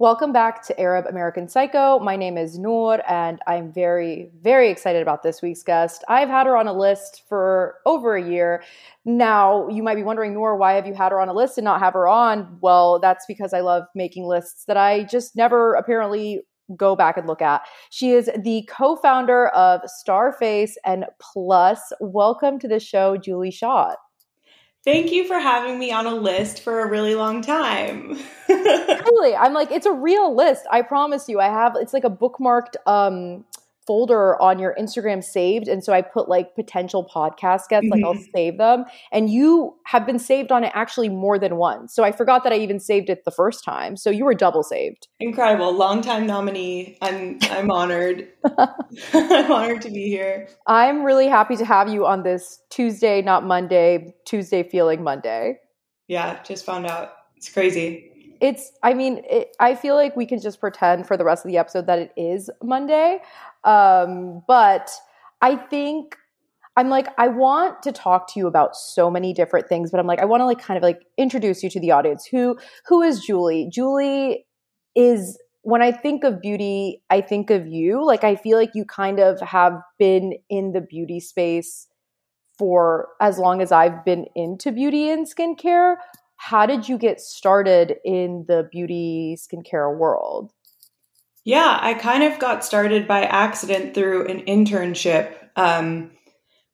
Welcome back to Arab American Psycho. My name is Noor, and I'm very, very excited about this week's guest. I've had her on a list for over a year. Now, you might be wondering, Noor, why have you had her on a list and not have her on? Well, that's because I love making lists that I just never apparently go back and look at. She is the co founder of Starface and Plus. Welcome to the show, Julie Schott. Thank you for having me on a list for a really long time. Truly, I'm like, it's a real list. I promise you. I have, it's like a bookmarked um, folder on your Instagram saved. And so I put like potential podcast guests, like I'll mm-hmm. save them. And you have been saved on it actually more than once. So I forgot that I even saved it the first time. So you were double saved. Incredible. Long time nominee. I'm I'm honored. I'm honored to be here. I'm really happy to have you on this Tuesday, not Monday, Tuesday feeling Monday. Yeah, just found out. It's crazy it's i mean it, i feel like we can just pretend for the rest of the episode that it is monday um, but I think I'm like, I want to talk to you about so many different things, but I'm like, I want to like kind of like introduce you to the audience. Who who is Julie? Julie is when I think of beauty, I think of you. Like I feel like you kind of have been in the beauty space for as long as I've been into beauty and skincare. How did you get started in the beauty skincare world? Yeah, I kind of got started by accident through an internship. Um,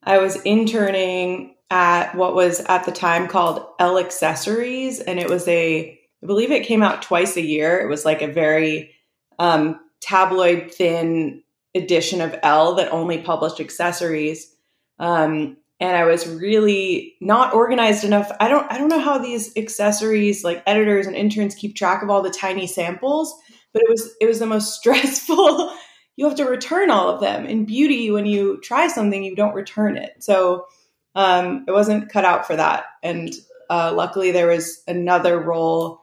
I was interning at what was at the time called Elle Accessories, and it was a, I believe it came out twice a year. It was like a very um, tabloid thin edition of Elle that only published accessories. Um, and I was really not organized enough. I don't I don't know how these accessories like editors and interns keep track of all the tiny samples but it was it was the most stressful. You have to return all of them. In beauty when you try something you don't return it. So um, it wasn't cut out for that. And uh, luckily there was another role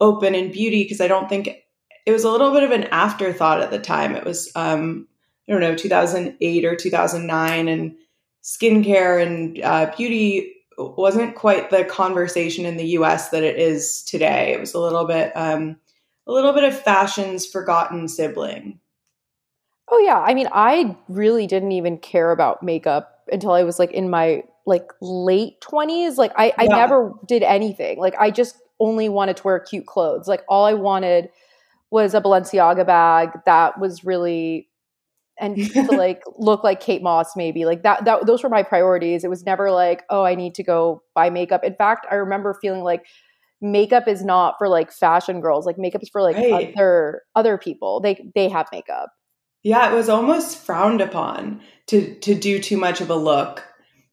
open in beauty because i don't think it was a little bit of an afterthought at the time. It was um, i don't know 2008 or 2009 and skincare and uh, beauty wasn't quite the conversation in the us that it is today. It was a little bit um, a little bit of fashion's forgotten sibling. Oh yeah, I mean, I really didn't even care about makeup until I was like in my like late 20s. Like I I yeah. never did anything. Like I just only wanted to wear cute clothes. Like all I wanted was a Balenciaga bag that was really and to like look like Kate Moss maybe. Like that that those were my priorities. It was never like, "Oh, I need to go buy makeup." In fact, I remember feeling like makeup is not for like fashion girls. Like makeup is for like right. other other people. They they have makeup. Yeah, it was almost frowned upon to to do too much of a look.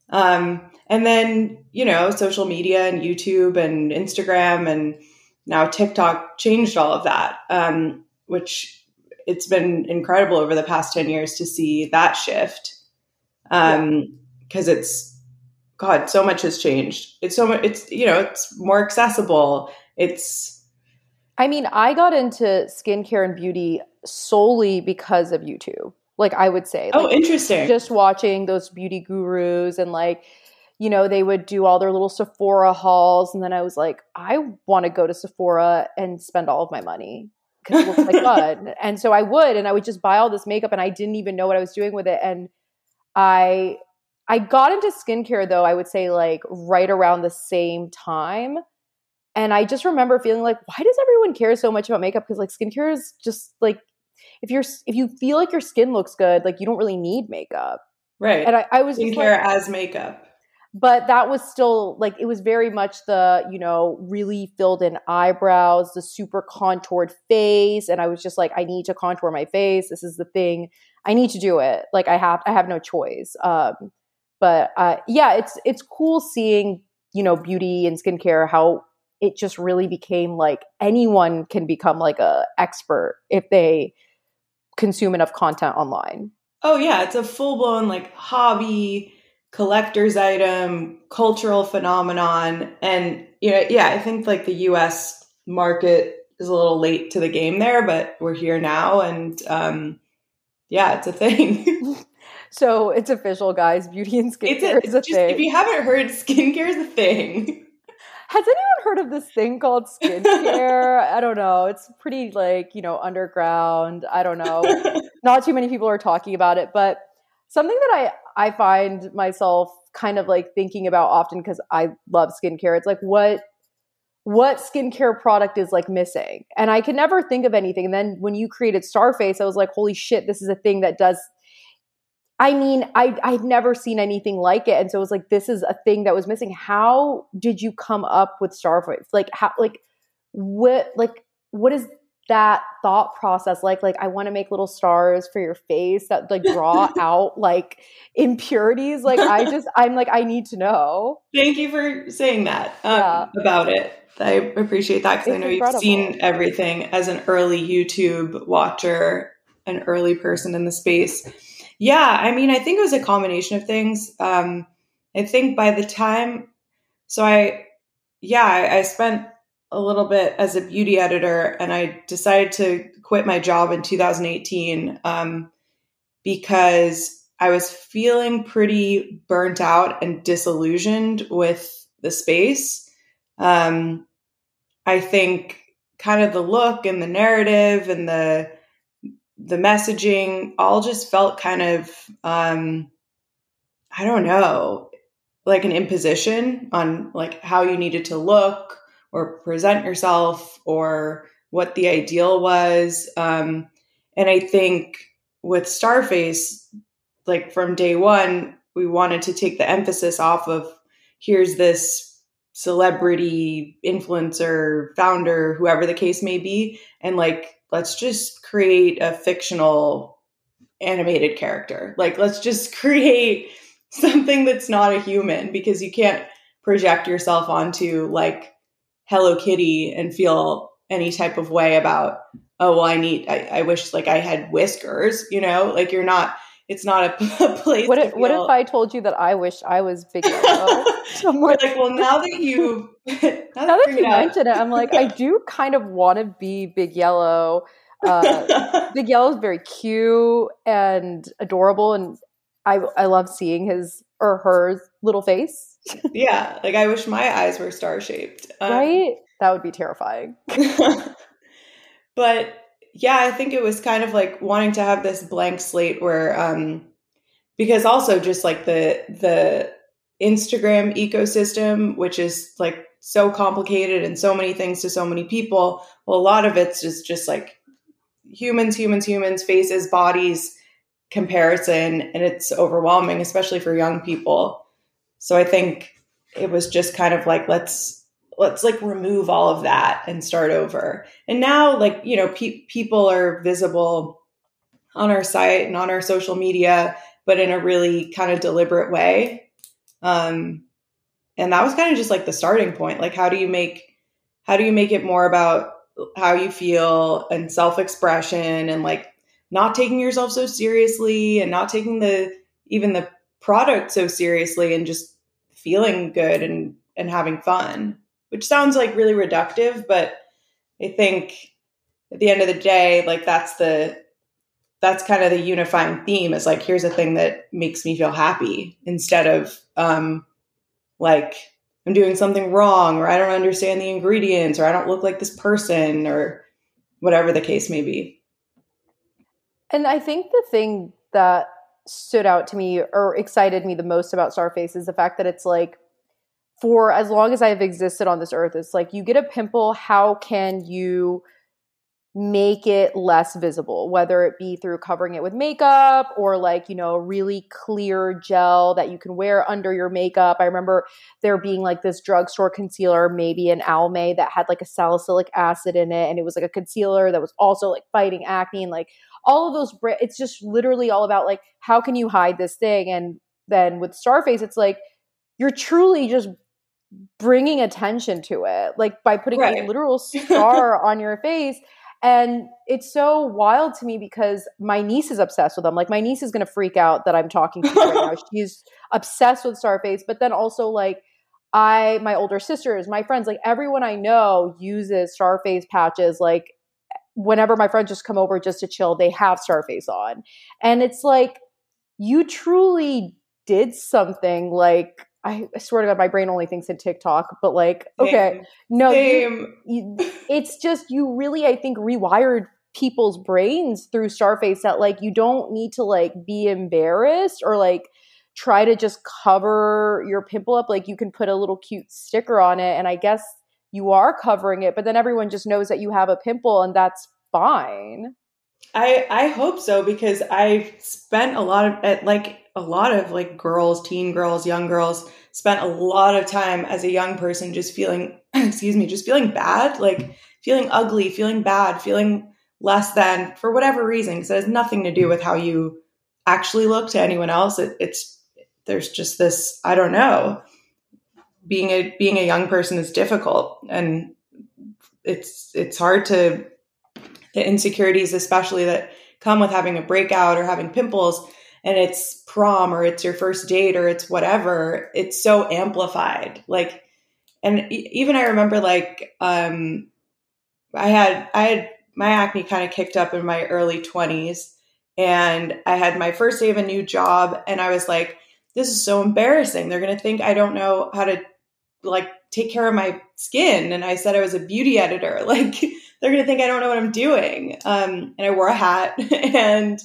Um, and then you know, social media and YouTube and Instagram and now TikTok changed all of that. Um, which it's been incredible over the past ten years to see that shift. Um, because yeah. it's God, so much has changed. It's so much. It's you know, it's more accessible. It's. I mean, I got into skincare and beauty solely because of YouTube. Like I would say. Oh, like, oh, interesting. Just watching those beauty gurus and like, you know, they would do all their little Sephora hauls, and then I was like, I want to go to Sephora and spend all of my money because it looks like fun. And so I would, and I would just buy all this makeup, and I didn't even know what I was doing with it, and I I got into skincare though, I would say like right around the same time. And I just remember feeling like, why does everyone care so much about makeup? Because like skincare is just like if you're if you feel like your skin looks good, like you don't really need makeup. Right. And I, I was skincare like, as makeup. But that was still like it was very much the, you know, really filled in eyebrows, the super contoured face. And I was just like, I need to contour my face. This is the thing. I need to do it. Like I have I have no choice. Um but uh, yeah, it's it's cool seeing you know beauty and skincare how it just really became like anyone can become like a expert if they consume enough content online. Oh yeah, it's a full blown like hobby, collector's item, cultural phenomenon, and you know, yeah, I think like the U.S. market is a little late to the game there, but we're here now, and um, yeah, it's a thing. So it's official, guys. Beauty and skincare a, is a just, thing. If you haven't heard, skincare is a thing. Has anyone heard of this thing called skincare. I don't know. It's pretty like, you know, underground. I don't know. Not too many people are talking about it, but something that I I find myself kind of like thinking about often because I love skincare. It's like what what skincare product is like missing. And I could never think of anything. And then when you created Starface, I was like, holy shit, this is a thing that does I mean, I I'd never seen anything like it. And so it was like this is a thing that was missing. How did you come up with Starface? Like how like what like what is that thought process like like i want to make little stars for your face that like draw out like impurities like i just i'm like i need to know thank you for saying that um, yeah. about it i appreciate that because i know incredible. you've seen everything as an early youtube watcher an early person in the space yeah i mean i think it was a combination of things um i think by the time so i yeah I, I spent a little bit as a beauty editor, and I decided to quit my job in 2018 um, because I was feeling pretty burnt out and disillusioned with the space. Um, I think kind of the look and the narrative and the the messaging all just felt kind of um, I don't know like an imposition on like how you needed to look or present yourself or what the ideal was. Um, and I think with Starface, like from day one, we wanted to take the emphasis off of here's this celebrity, influencer, founder, whoever the case may be, and like, let's just create a fictional animated character. Like, let's just create something that's not a human because you can't project yourself onto like Hello Kitty and feel any type of way about, oh, well, I need, I, I wish like I had whiskers, you know, like you're not, it's not a, place. What if, what if I told you that I wish I was big yellow? like, well, now that you, now, that, you mention it, I'm like, I do kind of want to be big yellow. Uh, big yellow is very cute and adorable, and I I love seeing his or her little face. yeah, like I wish my eyes were star shaped. Um, right? That would be terrifying. but yeah, I think it was kind of like wanting to have this blank slate where um because also just like the the Instagram ecosystem, which is like so complicated and so many things to so many people, well, a lot of it's just just like humans, humans, humans, faces, bodies, comparison and it's overwhelming especially for young people. So i think it was just kind of like let's let's like remove all of that and start over. And now like you know pe- people are visible on our site and on our social media but in a really kind of deliberate way. Um and that was kind of just like the starting point. Like how do you make how do you make it more about how you feel and self-expression and like not taking yourself so seriously and not taking the even the product so seriously and just feeling good and and having fun which sounds like really reductive but i think at the end of the day like that's the that's kind of the unifying theme is like here's a thing that makes me feel happy instead of um like i'm doing something wrong or i don't understand the ingredients or i don't look like this person or whatever the case may be. And I think the thing that stood out to me or excited me the most about Starface is the fact that it's like, for as long as I have existed on this earth, it's like you get a pimple, how can you make it less visible, whether it be through covering it with makeup or like, you know, really clear gel that you can wear under your makeup. I remember there being like this drugstore concealer, maybe an Almay that had like a salicylic acid in it. And it was like a concealer that was also like fighting acne and like all of those it's just literally all about like how can you hide this thing and then with starface it's like you're truly just bringing attention to it like by putting right. a literal star on your face and it's so wild to me because my niece is obsessed with them. Like my niece is going to freak out that I'm talking to you right now. She's obsessed with Starface, but then also like I, my older sisters, my friends, like everyone I know uses Starface patches. Like whenever my friends just come over just to chill, they have Starface on. And it's like, you truly did something like I swear to God, my brain only thinks in TikTok, but like, okay, Same. no, Same. you, it's just you really, I think, rewired people's brains through Starface that like you don't need to like be embarrassed or like try to just cover your pimple up. Like you can put a little cute sticker on it, and I guess you are covering it, but then everyone just knows that you have a pimple, and that's fine. I I hope so because I've spent a lot of like a lot of like girls, teen girls, young girls spent a lot of time as a young person just feeling excuse me, just feeling bad, like feeling ugly, feeling bad, feeling less than for whatever reason because it has nothing to do with how you actually look to anyone else. It, it's there's just this I don't know. Being a being a young person is difficult and it's it's hard to the insecurities especially that come with having a breakout or having pimples and it's prom or it's your first date or it's whatever it's so amplified. Like and even i remember like um i had i had my acne kind of kicked up in my early 20s and i had my first day of a new job and i was like this is so embarrassing. They're going to think i don't know how to like take care of my skin. And i said i was a beauty editor. Like they're going to think I don't know what I'm doing. Um, and I wore a hat and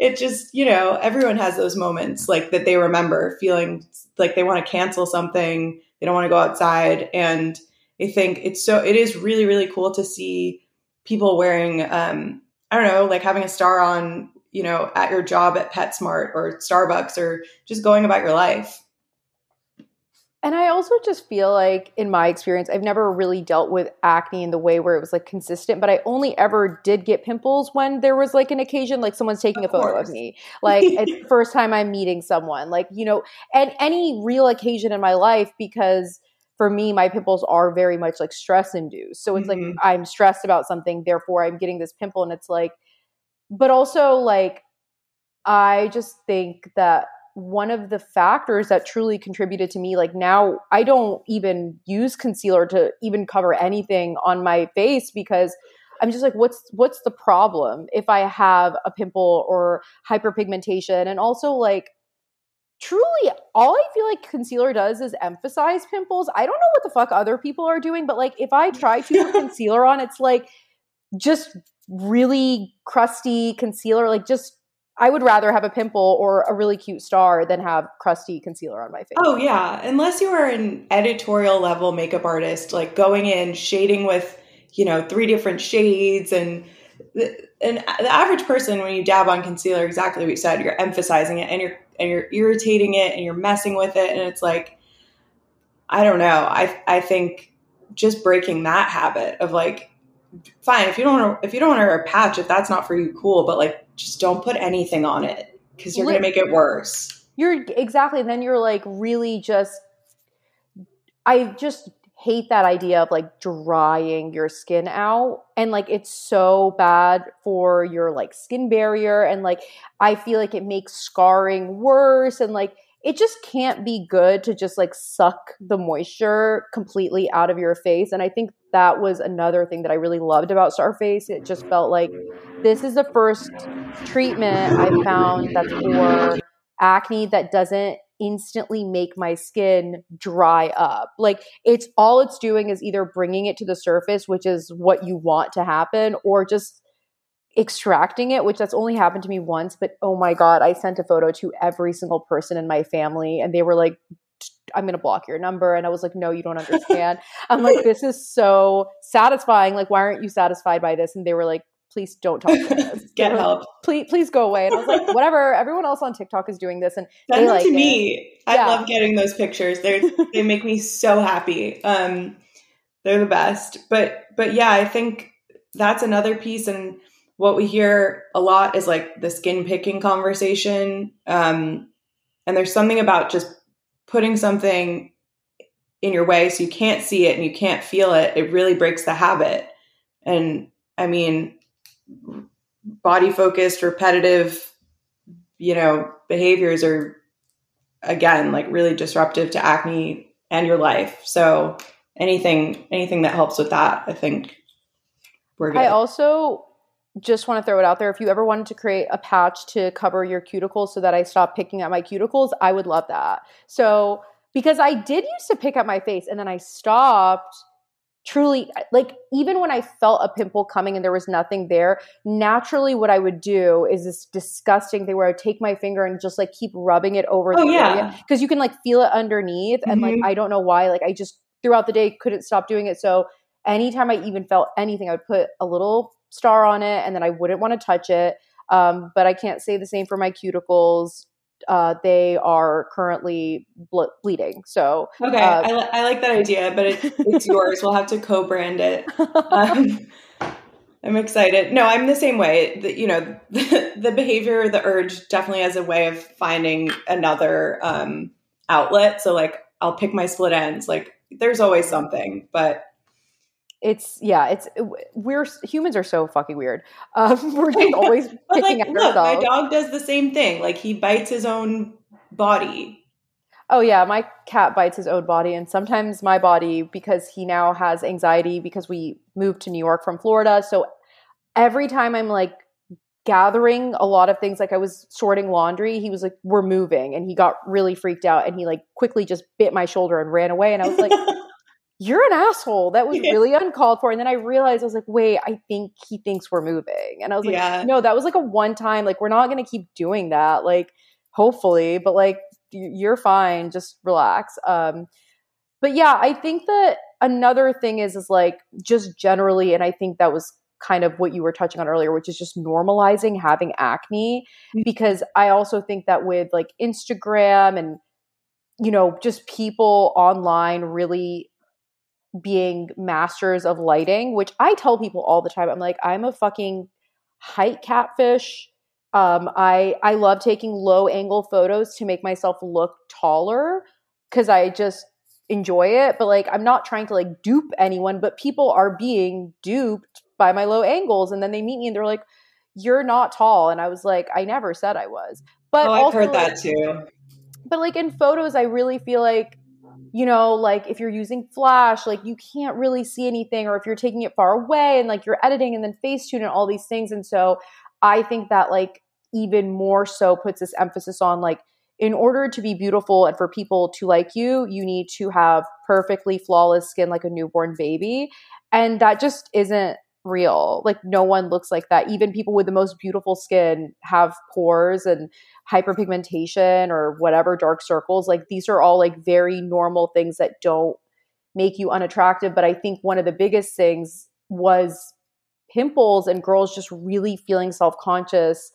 it just, you know, everyone has those moments like that they remember feeling like they want to cancel something. They don't want to go outside. And I think it's so, it is really, really cool to see people wearing, um, I don't know, like having a star on, you know, at your job at PetSmart or Starbucks or just going about your life. And I also just feel like, in my experience, I've never really dealt with acne in the way where it was like consistent, but I only ever did get pimples when there was like an occasion, like someone's taking Of a photo course. of me, like it's the first time I'm meeting someone, like, you know, and any real occasion in my life because for me, my pimples are very much like stress induced. So it's Mhm. like I'm stressed about something, therefore I'm getting this pimple. And it's like, but also like, I just think that one of the factors that truly contributed to me like now I don't even use concealer to even cover anything on my face because I'm just like what's what's the problem if I have a pimple or hyperpigmentation and also like truly all I feel like concealer does is emphasize pimples. I don't know what the fuck other people are doing but like if I try to put concealer on it's like just really crusty concealer like just I would rather have a pimple or a really cute star than have crusty concealer on my face. Oh yeah, unless you are an editorial level makeup artist, like going in shading with you know three different shades, and the, and the average person when you dab on concealer, exactly what you said, you're emphasizing it and you're and you're irritating it and you're messing with it, and it's like I don't know. I I think just breaking that habit of like fine if you don't want to if you don't want to wear a patch if that's not for you cool but like just don't put anything on it because you're gonna make it worse You're exactly. Then you're like really just. I just hate that idea of like drying your skin out and like it's so bad for your like skin barrier and like I feel like it makes scarring worse and like it just can't be good to just like suck the moisture completely out of your face and I think that was another thing that I really loved about Starface it just felt like this is the first treatment I found that's for acne that doesn't instantly make my skin dry up. Like it's all it's doing is either bringing it to the surface, which is what you want to happen, or just extracting it, which that's only happened to me once, but oh my god, I sent a photo to every single person in my family and they were like I'm going to block your number and I was like no, you don't understand. I'm like this is so satisfying. Like why aren't you satisfied by this? And they were like please don't talk to us. get help Please, please go away. And I was like, whatever. Everyone else on TikTok is doing this, and Send they them like to it. me. I Yeah. love getting those pictures. They they make me so happy. Um, they're the best. But but yeah, I think that's another piece. And what we hear a lot is like the skin picking conversation. Um, and there's something about just putting something in your way so you can't see it and you can't feel it. It really breaks the habit. And I mean, body focused, repetitive, you know, behaviors are again like really disruptive to acne and your life. So anything anything that helps with that, I think we're good. I also just want to throw it out there. If you ever wanted to create a patch to cover your cuticles so that I stop picking at my cuticles, I would love that. So because I did used to pick up my face and then I stopped truly like even when I felt a pimple coming and there was nothing there, naturally what I would do is this disgusting thing where I would take my finger and just like keep rubbing it over Oh, the yeah. area because you can like feel it underneath and like Mhm. I don't know why like I just throughout the day couldn't stop doing it. So anytime I even felt anything, I would put a little star on it and then I wouldn't want to touch it. Um, but I can't say the same for my cuticles. Uh, they are currently ble- bleeding. So Okay, Uh, I, li- I like that idea, but it, it's yours. We'll have to co-brand it. Um, I'm excited. No, I'm the same way. The, you know, the, the behavior, the urge, definitely as a way of finding another um, outlet. So, like, I'll pick my split ends. Like, there's always something, but it's yeah, it's we're humans are so fucking weird. Um, we're just always But picking like, at look, my dog does the same thing. Like, he bites his own body. Oh yeah, my cat bites his own body, and sometimes my body because he now has anxiety because we moved to New York from Florida. So every time I'm like gathering a lot of things, like I was sorting laundry, he was like, "We're moving," and he got really freaked out, and he like quickly just bit my shoulder and ran away, and I was like. You're an asshole. That was Yeah. really uncalled for. And then I realized I was like, wait, I think he thinks we're moving. And I was like, Yeah. no, that was like a one time. Like, we're not going to keep doing that. Like, hopefully, but like, you're fine. Just relax. Um, but yeah, I think that another thing is, is like just generally, and I think that was kind of what you were touching on earlier, which is just normalizing having acne. Mhm. Because I also think that with like Instagram and, you know, just people online really being masters of lighting, which I tell people all the time. I'm like, I'm a fucking height catfish. Um, I I love taking low angle photos to make myself look taller because I just enjoy it. But like, I'm not trying to like dupe anyone. But people are being duped by my low angles, and then they meet me and they're like, "You're not tall," and I was like, "I never said I was." But oh, I've also, heard like, that too. but like in photos i really feel like you know like if you're using flash like you can't really see anything or if you're taking it far away and like you're editing and then facetune and all these things. And so i think that like even more so puts this emphasis on like in order to be beautiful and for people to like you you need to have perfectly flawless skin like a newborn baby. And that just isn't real. Like no one looks like that. Even people with the most beautiful skin have pores and hyperpigmentation or whatever dark circles. Like these are all like very normal things that don't make you unattractive. But i think one of the biggest things was pimples and girls just really feeling self-conscious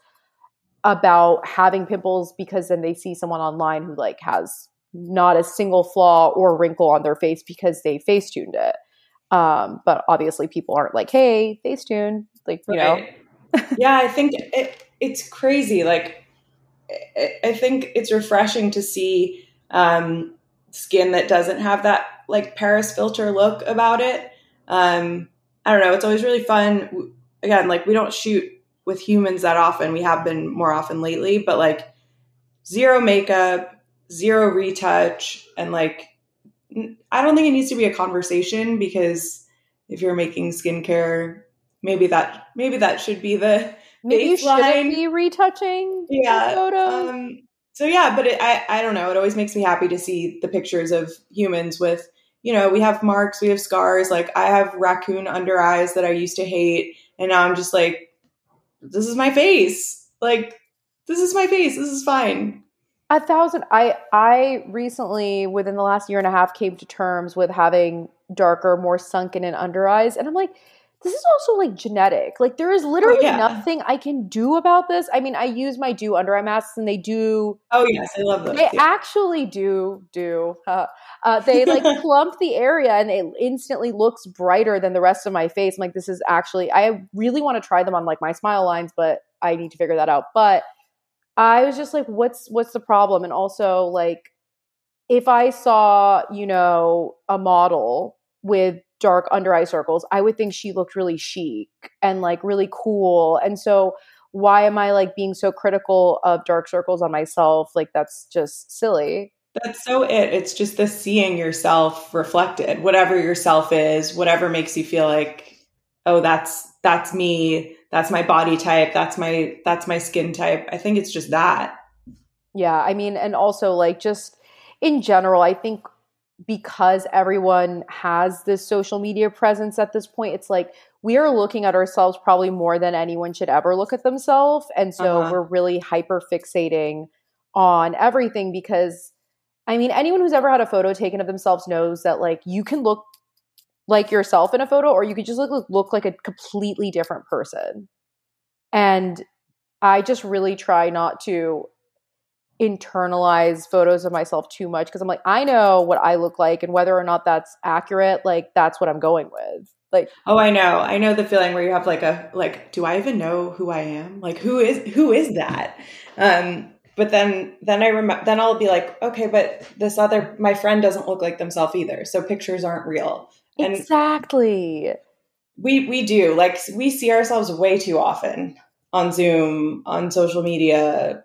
about having pimples because then they see someone online who like has not a single flaw or wrinkle on their face because they face tuned it um but obviously people aren't like hey face tune like you know yeah, I think it, it's crazy. Like, I, I think it's refreshing to see um, skin that doesn't have that like Paris filter look about it. Um, I don't know. It's always really fun. Again, like we don't shoot with humans that often. We have been more often lately, but like zero makeup, zero retouch, and like I don't think it needs to be a conversation because if you're making skincare, maybe that maybe that should be the maybe you shouldn't be retouching yeah photos. um so yeah but it, i i don't know. It always makes me happy to see the pictures of humans with you know we have marks we have scars. Like i have raccoon under eyes that i used to hate and now i'm just like this is my face. Like this is my face. This is fine A thousand. I I recently, within the last year and a half, came to terms with having darker, more sunken and under eyes, and I'm like, this is also like genetic. Like there is literally yeah. nothing I can do about this. I mean, I use my do under eye masks, and they do. oh yes i love those They yeah. actually do do. Uh, uh, they like plump the area, and it instantly looks brighter than the rest of my face. I'm like, this is actually. I really want to try them on like my smile lines, but I need to figure that out. But I was just like, what's what's the problem? And also like if I saw, you know, a model with dark under eye circles, I would think she looked really chic and like really cool. And so why am I like being so critical of dark circles on myself? Like that's just silly. That's so it. It's just the seeing yourself reflected, whatever yourself is, whatever makes you feel like, oh, that's that's me, that's my body type, that's my that's my skin type. I think it's just that. Yeah, I mean, and also like just in general, I think because everyone has this social media presence at this point, it's like we are looking at ourselves probably more than anyone should ever look at themselves. And so uh-huh. we're really hyper fixating on everything because I mean, anyone who's ever had a photo taken of themselves knows that like you can look like yourself in a photo or you could just look look like a completely different person. And I just really try not to internalize photos of myself too much because I'm like, I know what I look like and whether or not that's accurate, like that's what I'm going with. Like Oh, I know. I know the feeling where you have like a like, do I even know who I am? Like who is who is that? Um but then then I remember then I'll be like, okay, but this other my friend doesn't look like themselves either. So pictures aren't real. And exactly. We we do. Like we see ourselves way too often on Zoom, on social media.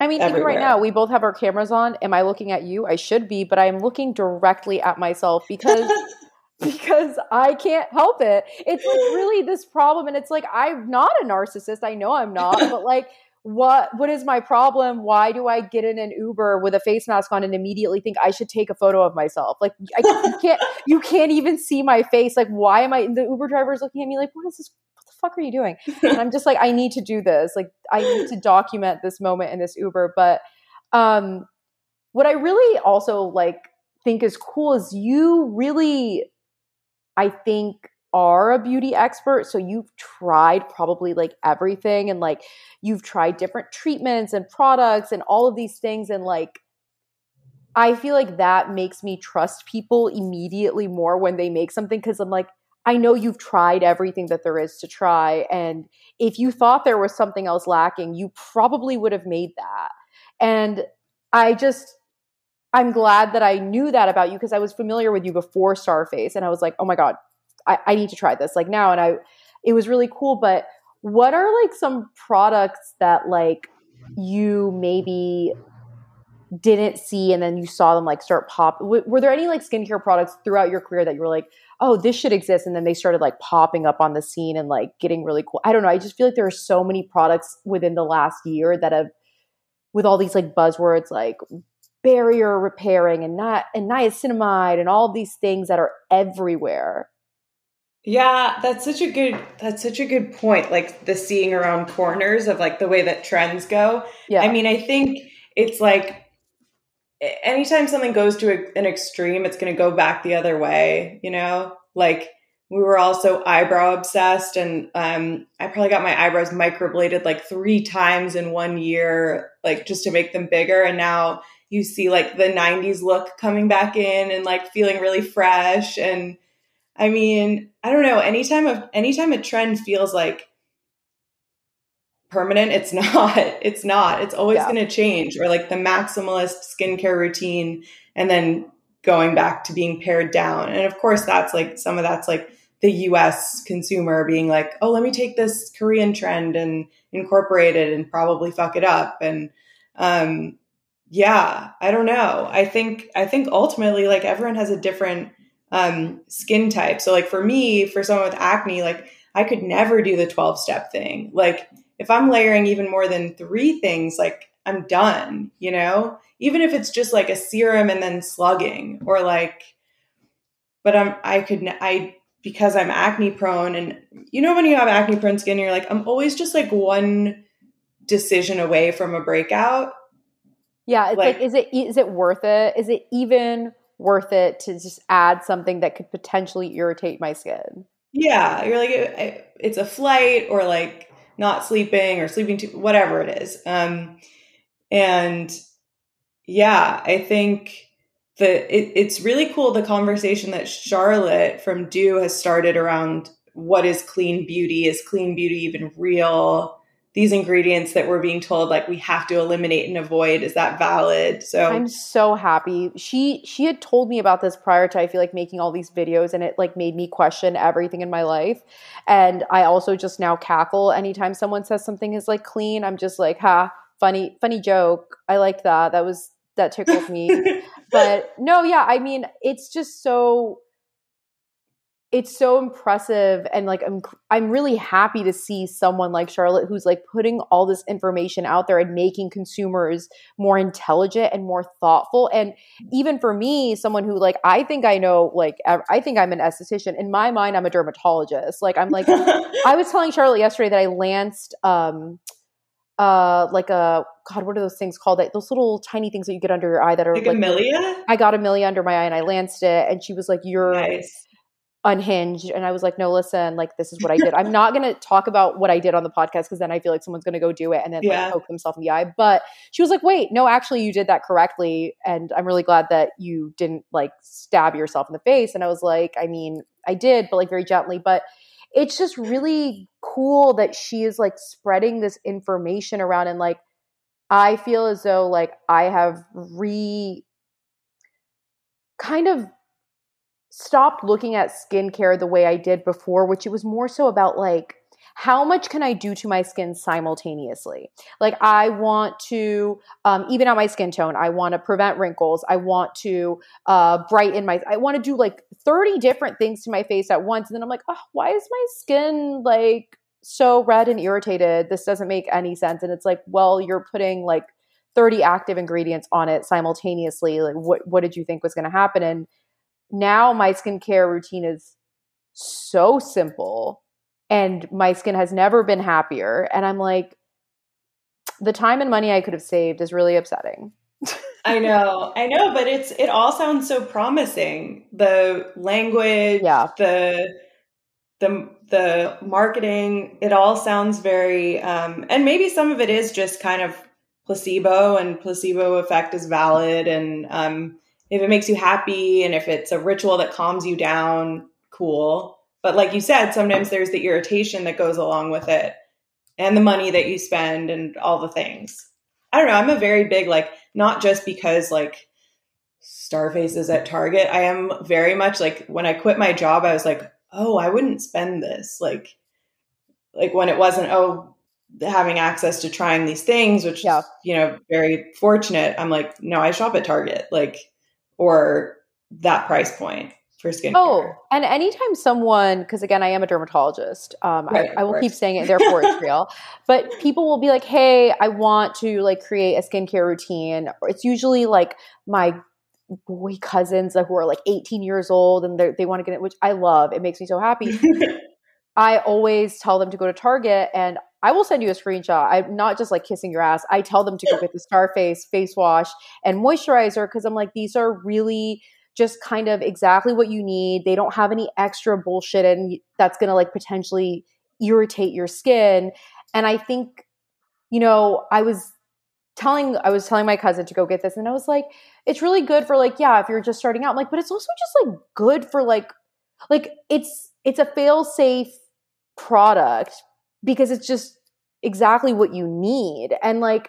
I mean, even right now, we both have our cameras on. Am I looking at you? I should be, but I'm looking directly at myself because because I can't help it. It's like really this problem and it's like I'm not a narcissist. I know I'm not, but like what what is my problem? Why do i get in an uber with a face mask on and immediately think i should take a photo of myself? Like I, you can't you can't even see my face. Like why am i the uber driver is looking at me like what is this what the fuck are you doing? And i'm just like i need to do this. Like i need to document this moment in this uber. But um what i really also like think is cool is you really i think are a beauty expert so you've tried probably like everything and like you've tried different treatments and products and all of these things and like I feel like that makes me trust people immediately more when they make something cuz I'm like I know you've tried everything that there is to try and if you thought there was something else lacking you probably would have made that. And I just I'm glad that I knew that about you because I was familiar with you before Starface and I was like, oh my God, I, I need to try this like now. And I, it was really cool. But what are like some products that like you maybe didn't see and then you saw them like start pop w- were there any like skincare products throughout your career that you were like oh this should exist and then they started like popping up on the scene and like getting really cool i don't know i just feel like there are so many products within the last year that have with all these like buzzwords like barrier repairing and not and niacinamide and all these things that are everywhere yeah, that's such a good that's such a good point. Like the seeing around corners of like the way that trends go. Yeah. I mean, I think it's like anytime something goes to a, an extreme, it's going to go back the other way, you know? Like we were also eyebrow obsessed and um, I probably got my eyebrows microbladed like 3 times in one year like just to make them bigger and now you see like the 90s look coming back in and like feeling really fresh and I mean, I don't know. Anytime a anytime a trend feels like permanent, it's not. It's not. It's always yeah. going to change. Or like the maximalist skincare routine, and then going back to being pared down. And of course, that's like some of that's like the U.S. consumer being like, "Oh, let me take this Korean trend and incorporate it and probably fuck it up." And um, yeah, I don't know. I think I think ultimately, like everyone has a different um, skin type. So, like for me, for someone with acne, like I could never do the 12 step thing. Like if I'm layering even more than three things, like I'm done, you know? Even if it's just like a serum and then slugging or like, but I'm, I could, I, because I'm acne prone and you know, when you have acne prone skin, you're like, I'm always just like one decision away from a breakout. Yeah. It's like, like is it, is it worth it? Is it even worth it to just add something that could potentially irritate my skin. Yeah, you're like it's a flight or like not sleeping or sleeping too whatever it is. Um and yeah, I think that it, it's really cool the conversation that Charlotte from Dieux has started around what is clean beauty? Is clean beauty even real? These ingredients that we're being told like we have to eliminate and avoid is that valid? So i'm so happy. She she had told me about this prior to i feel like making all these videos and it like made me question everything in my life. And i also just now cackle anytime someone says something is like clean. I'm just like ha funny funny joke. I like that. That was that tickled me. But no yeah i mean it's just so it's so impressive and like I'm I'm really happy to see someone like Charlotte who's like putting all this information out there and making consumers more intelligent and more thoughtful and even for me someone who like I think I know like I think I'm an esthetician in my mind I'm a dermatologist like I'm like I was telling Charlotte yesterday that I lanced um uh like a god what are those things called that those little tiny things that you get under your eye that are like, like? I got a milia under my eye and I lanced it and she was like you're Nice. Unhinged. And i was like no listen like this is what i did. I'm not going to talk about what i did on the podcast because then i feel like someone's going to go do it and then Yeah. like poke themselves in the eye. But she was like wait no actually you did that correctly. And i'm really glad that you didn't like stab yourself in the face. And i was like i mean i did but like very gently. But it's just really cool that she is like spreading this information around. And like i feel as though like i have re kind of stopped looking at skincare the way I did before, which it was more so about like how much can I do to my skin simultaneously? Like I want to um, even out my skin tone. I want to prevent wrinkles. I want to uh, brighten my. I want to do like thirty different things to my face at once, and then I'm like, oh, why is my skin like so red and irritated? This doesn't make any sense. And it's like, well, you're putting like 30 active ingredients on it simultaneously. Like, what what did you think was going to happen? And now my skincare routine is so simple and my skin has never been happier and i'm like the time and money i could have saved is really upsetting I know, I know, but it's it all sounds so promising. The language, Yeah. the the the marketing, it all sounds very um and maybe some of it is just kind of placebo and placebo effect is valid and um if it makes you happy and if it's a ritual that calms you down, cool. But like you said, sometimes there's the irritation that goes along with it and the money that you spend and all the things. I don't know. I'm a very big like not just because like Starface is at Target. I am very much like when I quit my job, I was like, oh, I wouldn't spend this like like when it wasn't oh having access to trying these things, which Yeah. is you know very fortunate. I'm like, no, I shop at Target like or that price point for skincare. oh and anytime someone because again i am a dermatologist um, Right, I, I will keep saying it therefore it's real. But people will be like hey i want to like create a skincare routine. It's usually like my boy cousins who are like 18 years old and they want to get it which i love. It makes me so happy. I always tell them to go to Target and I will send you a screenshot. I'm not just like kissing your ass. I tell them to go get the Starface face wash and moisturizer because I'm like, these are really just kind of exactly what you need. They don't have any extra bullshit and that's going to like potentially irritate your skin. And I think, you know, I was telling I was telling my cousin to go get this and I was like, it's really good for like, yeah, if you're just starting out. I'm like, but it's also just like good for like like it's it's a fail safe product because it's just exactly what you need and like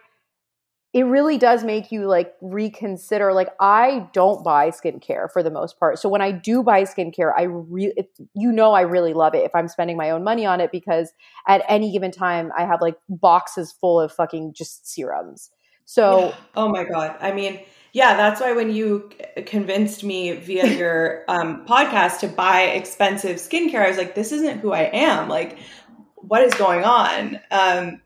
it really does make you like reconsider like i don't buy skincare for the most part so when i do buy skincare i really you know i really love it if i'm spending my own money on it because at any given time i have like boxes full of fucking just serums so Yeah. oh my god. I mean, yeah, that's why when you convinced me via your um, podcast to buy expensive skincare, I was like, this isn't who I am. Like, what is going on? Um,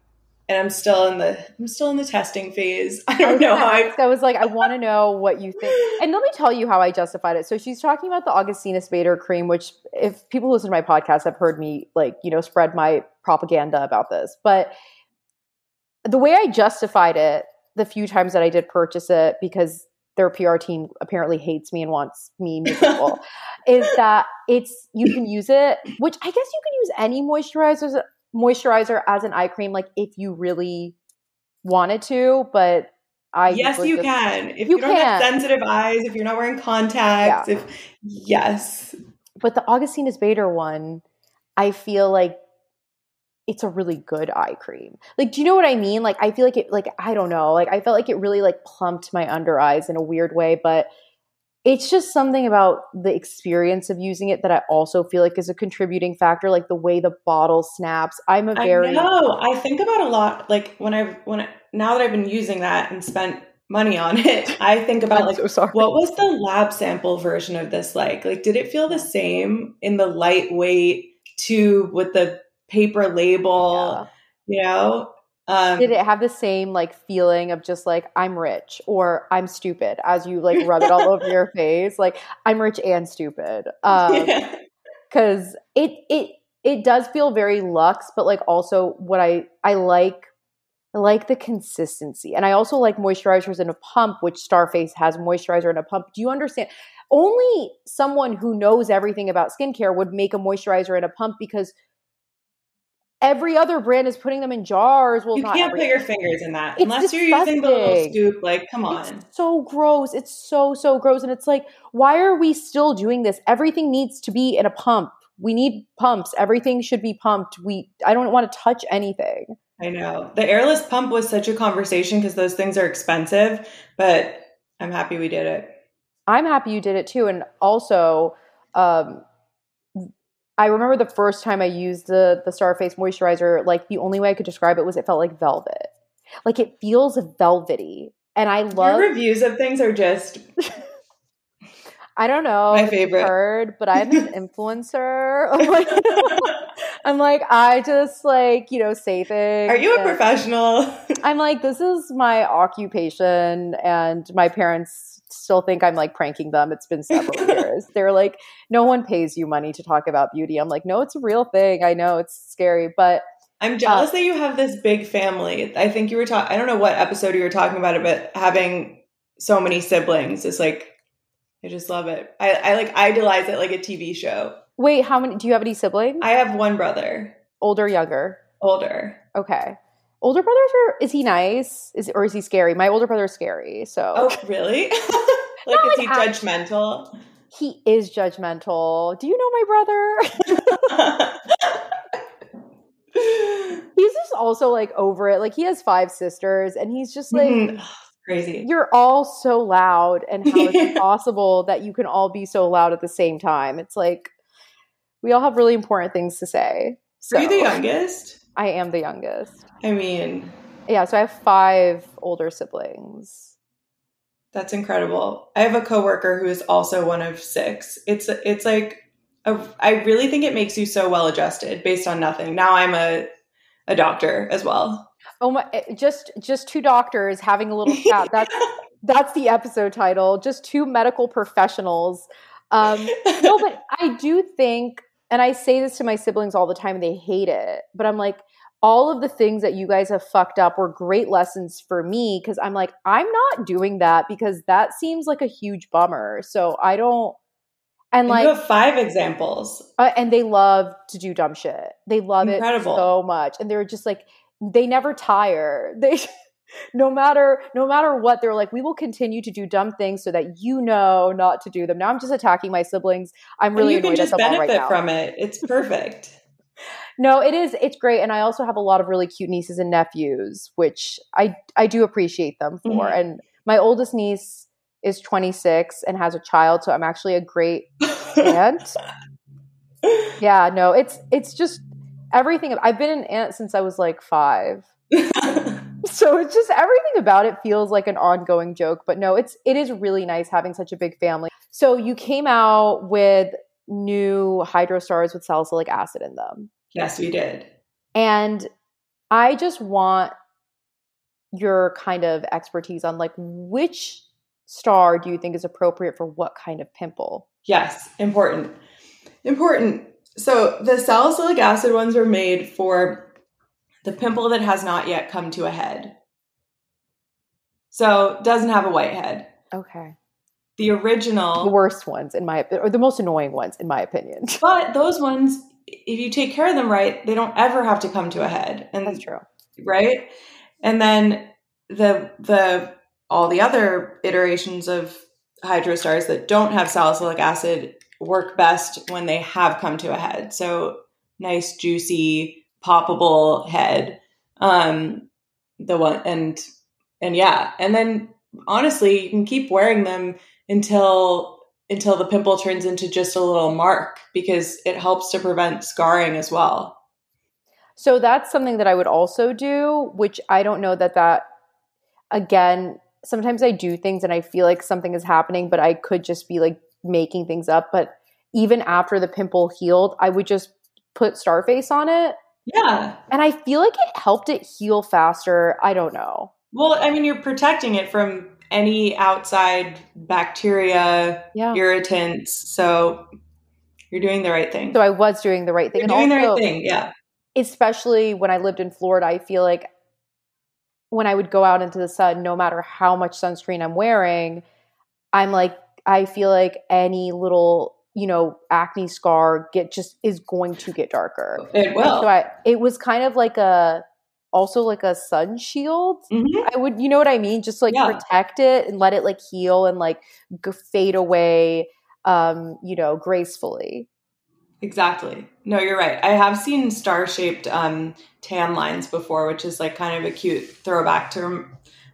and I'm still in the I'm still in the testing phase. I I don't was know how I. I was like, I want to know what you think. And let me tell you how I justified it. So she's talking about the Augustinus Bader cream, which if people listen to my podcast have heard me like, you know, spread my propaganda about this. But the way I justified it the few times that I did purchase it because their PR team apparently hates me and wants me miserable is that it's you can use it, which I guess you can use any moisturizers moisturizer as an eye cream, like if you really wanted to, but I yes, you just- can. If You you, don't have sensitive eyes, if you're not wearing contacts, Yeah. if yes, But the Augustinus Bader one, I feel like it's a really good eye cream. Like, do you know what I mean? Like, I feel like it, like, I don't know. Like, I felt like it really like plumped my under eyes in a weird way, but it's just something about the experience of using it that I also feel like is a contributing factor. Like the way the bottle snaps. I'm a very, I know. I think about a lot. Like when I've, when I, now that I've been using that and spent money on it. I think about like so what was the lab sample version of this like? Like did it feel the same in the lightweight tube with the paper label, Yeah. you know? Um Did it have the same like feeling of just like I'm rich or I'm stupid as you like rub it all over your face? Like I'm rich and stupid. Um yeah. because it it it does feel very luxe but like also what i i like I like the consistency and i also like moisturizers in a pump which starface has moisturizer in a pump do you understand only someone who knows everything about skincare would make a moisturizer in a pump because every other brand is putting them in jars well You can't put your fingers in that It's unless you're using the little scoop. Like, come on. It's so gross. It's so so gross, and it's like, why are we still doing this? Everything needs to be in a pump. We need pumps. Everything should be pumped. We. I don't want to touch anything. I know. The airless pump was such a conversation because those things are expensive, but I'm happy we did it. I'm happy you did it too, and also, um, I remember the first time I used the the Starface moisturizer. Like the only way I could describe it was it felt like velvet. Like it feels velvety, and I love. Your reviews of things are just I don't know. My favorite. Heard, but I'm an influencer. Oh I'm like, I'm like, I just like you know say things. Are you a professional? I'm like, this is my occupation, and my parents still think I'm like pranking them. It's been several years. They're like, no one pays you money to talk about beauty. I'm like, no, it's a real thing. I know it's scary, but I'm uh jealous that you have this big family. I think you were talking, I don't know what episode you were talking about it, but having so many siblings is like, I just love it. I, I like idolize it like a TV show. wait, how many? Do you have any siblings? I have one brother, Older, younger? older. Okay. Older brothers are is he nice? Is or is he scary? My older brother is scary. So Oh, really? like, Not is he like judgmental? he is judgmental. Do you know my brother? he's just also like over it. Like he has five sisters and he's just like Mhm. Crazy. you're all so loud and how is it possible that you can all be so loud at the same time? It's like we all have really important things to say. So Are you the youngest? I am the youngest. I mean, Yeah, so I have five older siblings. that's incredible. I have a coworker who is also one of six. It's it's like a, I really think it makes you so well adjusted based on nothing. Now I'm a a doctor as well. Oh my eh, just just two doctors having a little chat. That's that's the episode title. Just two medical professionals. Um no, but I do think, and I say this to my siblings all the time, and they hate it. But I'm like, all of the things that you guys have fucked up were great lessons for me because I'm like, I'm not doing that because that seems like a huge bummer. So I don't. And And like, you have five examples. uh, and they love to do dumb shit. They love Incredible. it so much, and they're just like, they never tire. They. No matter no matter what, they're like, we will continue to do dumb things so that you know not to do them. Now I'm just attacking my siblings. I'm really and you can just benefit right from it. It's perfect. No, it is. It's great, and I also have a lot of really cute nieces and nephews, which I I do appreciate them for. Mhm. And my oldest niece is 26 and has a child, so I'm actually a great aunt. yeah, no, it's it's just everything. I've been an aunt since I was like five, so it's just everything about it feels like an ongoing joke. But no, it's it is really nice having such a big family. So you came out with new Hydro-Stars with salicylic acid in them. yes, we did. And I just want your kind of expertise on like which star do you think is appropriate for what kind of pimple? Yes, important. Important. So the salicylic acid ones are made for the pimple that has not yet come to a head. So doesn't have a white head. Okay. The original The worst ones in my or the most annoying ones in my opinion. But those ones, if you take care of them right, they don't ever have to come to a head. And That's true. right? And then the the all the other iterations of Hydro-Stars that don't have salicylic acid work best when they have come to a head. So nice, juicy, poppable head. Um, the one and and yeah, and then honestly, you can keep wearing them until until the pimple turns into just a little mark because it helps to prevent scarring as well. So that's something that I would also do, which I don't know that that again sometimes I do things and I feel like something is happening, but I could just be like making things up. But even after the pimple healed, I would just put Starface on it. Yeah. And I feel like it helped it heal faster. I don't know. Well, I mean, you're protecting it from any outside bacteria, Yeah. irritants. So you're doing the right thing. So I was doing the right thing. You're doing the right thing. Yeah. especially when I lived in Florida, I feel like when I would go out into the sun, no matter how much sunscreen I'm wearing, I'm like, I feel like any little, you know, acne scar get just is going to get darker. It will. So I, it was kind of like a, also like a sun shield. Mhm. I would, you know what I mean? Just like Yeah. protect it and let it like heal and like g- fade away, um, you know, gracefully. Exactly. No, you're right. I have seen star shaped um, tan lines before, which is like kind of a cute throwback to,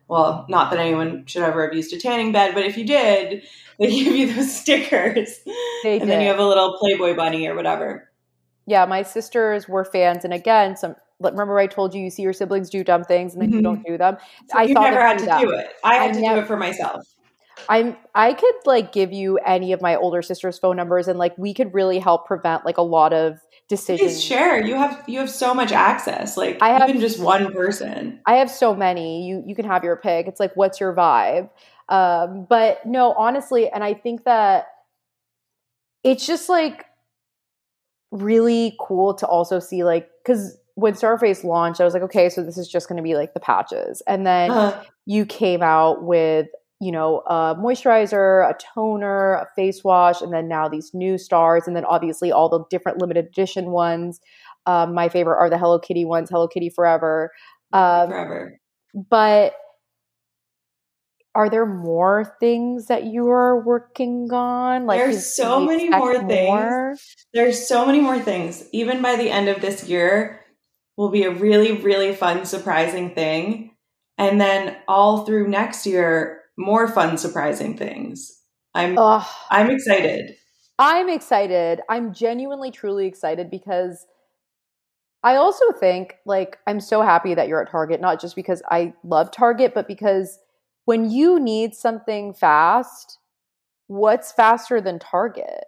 well, not that anyone should ever have used a tanning bed, but if you did, they give you those stickers. They and then you have a little Playboy bunny or whatever. yeah, my sisters were fans, and again, some remember I told you you see your siblings do dumb things and then you Mhm. don't do them. So I you never had do to that. do it. I had I to nev- do it for myself. I'm I could like give you any of my older sisters' phone numbers, and like we could really help prevent like a lot of decisions. Please share. You have you have so much access. Like I have- even just one person. I have so many. You you can have your pick. It's like what's your vibe? Um, but no, honestly, and I think that it's just like really cool to also see like because when Starface launched, I was like, okay, so this is just going to be like the patches, and then Uh, you came out with you know a moisturizer, a toner, a face wash, and then now these new stars, and then obviously all the different limited edition ones. Um, my favorite are the Hello Kitty ones, Hello Kitty Forever. Um, forever. but are there more things that you are working on? Like There's so many more things. more? There's so many more things. Even by the end of this year, will be a really, really fun, surprising thing. And then all through next year, more fun, surprising things. I'm Ugh. I'm excited. I'm excited. I'm genuinely, truly excited because I also think, like, I'm so happy that you're at Target, not just because I love Target, but because when you need something fast, what's faster than Target?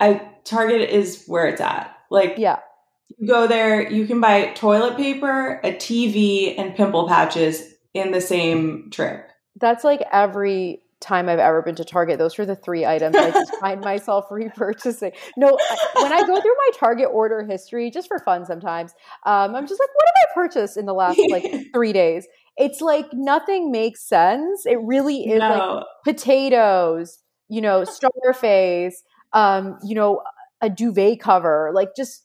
I Target is where it's at. Like Yeah. you go there, you can buy toilet paper, a TV, and pimple patches in the same trip. That's like every time I've ever been to Target. Those are the three items I just find myself repurchasing. No, I- when I go through my Target order history, just for fun sometimes, um, I'm just like, what have I purchased in the last like three days? It's like nothing makes sense. It really is like potatoes, you know, starface, um, you know, a duvet cover. Like just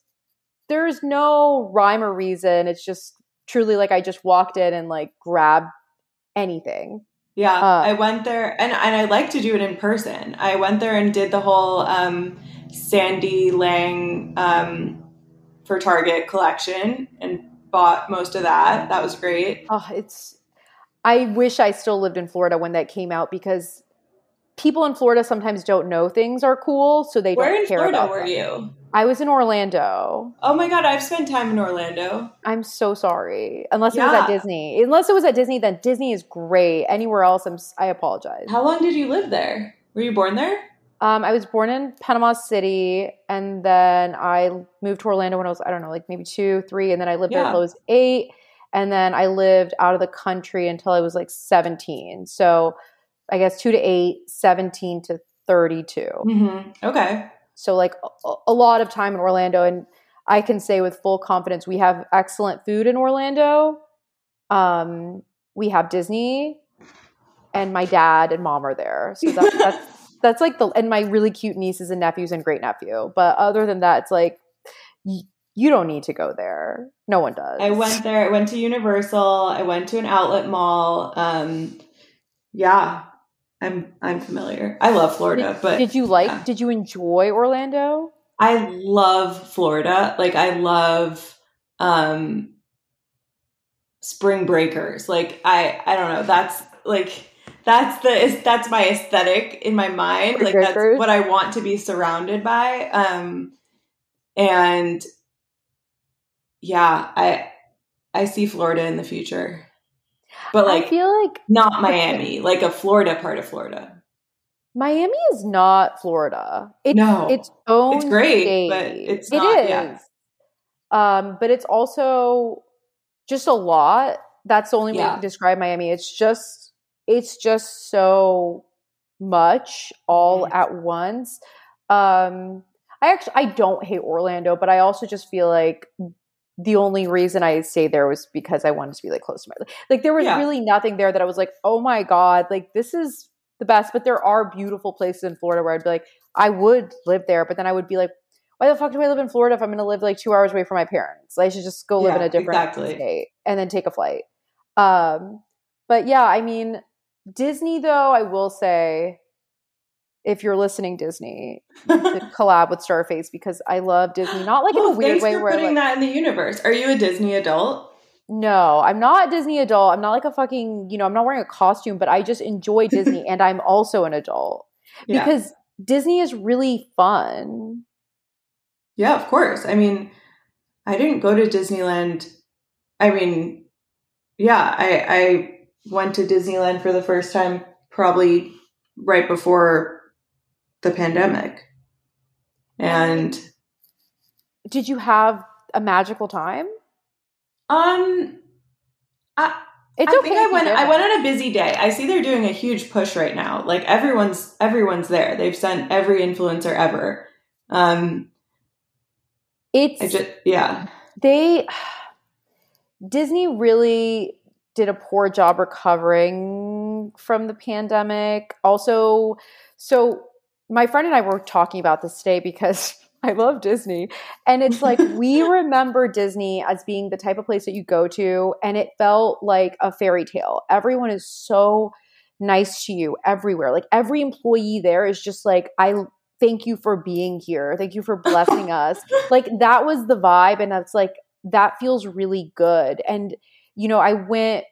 there's no rhyme or reason. It's just truly like I just walked in and like grabbed anything. Yeah, Uh, I went there, and and I like to do it in person. I went there and did the whole um, Sandy Liang um, for Target collection and bought most of that. That was great. Oh, it's. I wish I still lived in Florida when that came out because people in Florida sometimes don't know things are cool, so they Where don't in care Florida about were them. you? I was in Orlando. Oh my god, I've spent time in Orlando. I'm so sorry. Unless it was at Disney. Unless it was at Disney, then Disney is great. Anywhere else, I'm. I apologize. How long did you live there? Were you born there? Um, I was born in Panama City, and then I moved to Orlando when I was I don't know, like maybe two, three, and then I lived there until I was eight, and then I lived out of the country until I was like seventeen. So I guess two to eight, 17 to thirty-two. Mm-hmm. Okay. So like a, a lot of time in Orlando, and I can say with full confidence we have excellent food in Orlando. Um, we have Disney, and my dad and mom are there. So that, that's that's like the and my really cute nieces and nephews and great nephew. But other than that, it's like y- you don't need to go there. No one does. I went there. I went to Universal. I went to an outlet mall. Um, yeah, I'm I'm familiar. I love Florida, but Did you like? yeah. Did you enjoy Orlando? I love Florida. Like I love um spring breakers. Like I I don't know. That's like that's the that's my aesthetic in my mind. Spring like that's what I want to be surrounded by. Um and yeah, I I see Florida in the future. But like I feel like not Miami, like a Florida part of Florida. Miami is not Florida. It's No. its own It's great, state. but it's not- is. yeah. Um, but it's also just a lot. That's the only way Yeah. to describe Miami. It's just it's just so much all Mhm. at once. Um, I actually I don't hate Orlando, but I also just feel like the only reason I stayed there was because I wanted to be like close to my like there was Yeah. really nothing there that I was like, oh my god, like this is the best. But there are beautiful places in Florida where I'd be like, I would live there, but then I would be like, why the fuck do I live in Florida if I'm going to live like two hours away from my parents? I should just go live in a different exactly. state and then take a flight. Um, but yeah, I mean, Disney though, I will say, if you're listening, Disney, to collab with Starface because I love Disney. Not like in Oh, a weird way for where putting like, that in the universe. Are you a Disney adult? no, I'm not a Disney adult. I'm not like a fucking, you know, I'm not wearing a costume, but I just enjoy Disney and I'm also an adult Yeah. because Disney is really fun. Yeah, of course. I mean, I didn't go to Disneyland. I mean, yeah, I I went to Disneyland for the first time probably right before the pandemic. And Did you have a magical time? um I It's I okay. think I went I went on a busy day. I see they're doing a huge push right now. Like everyone's everyone's there. They've sent every influencer ever. Um It's just yeah. they Disney really did a poor job recovering from the pandemic. Also, so my friend and I were talking about this today because I love Disney. And it's like we remember Disney as being the type of place that you go to and it felt like a fairy tale. Everyone is so nice to you everywhere. Like every employee there is just like I thank you for being here. Thank you for blessing us like that was the vibe and that's like that feels really good and you know i went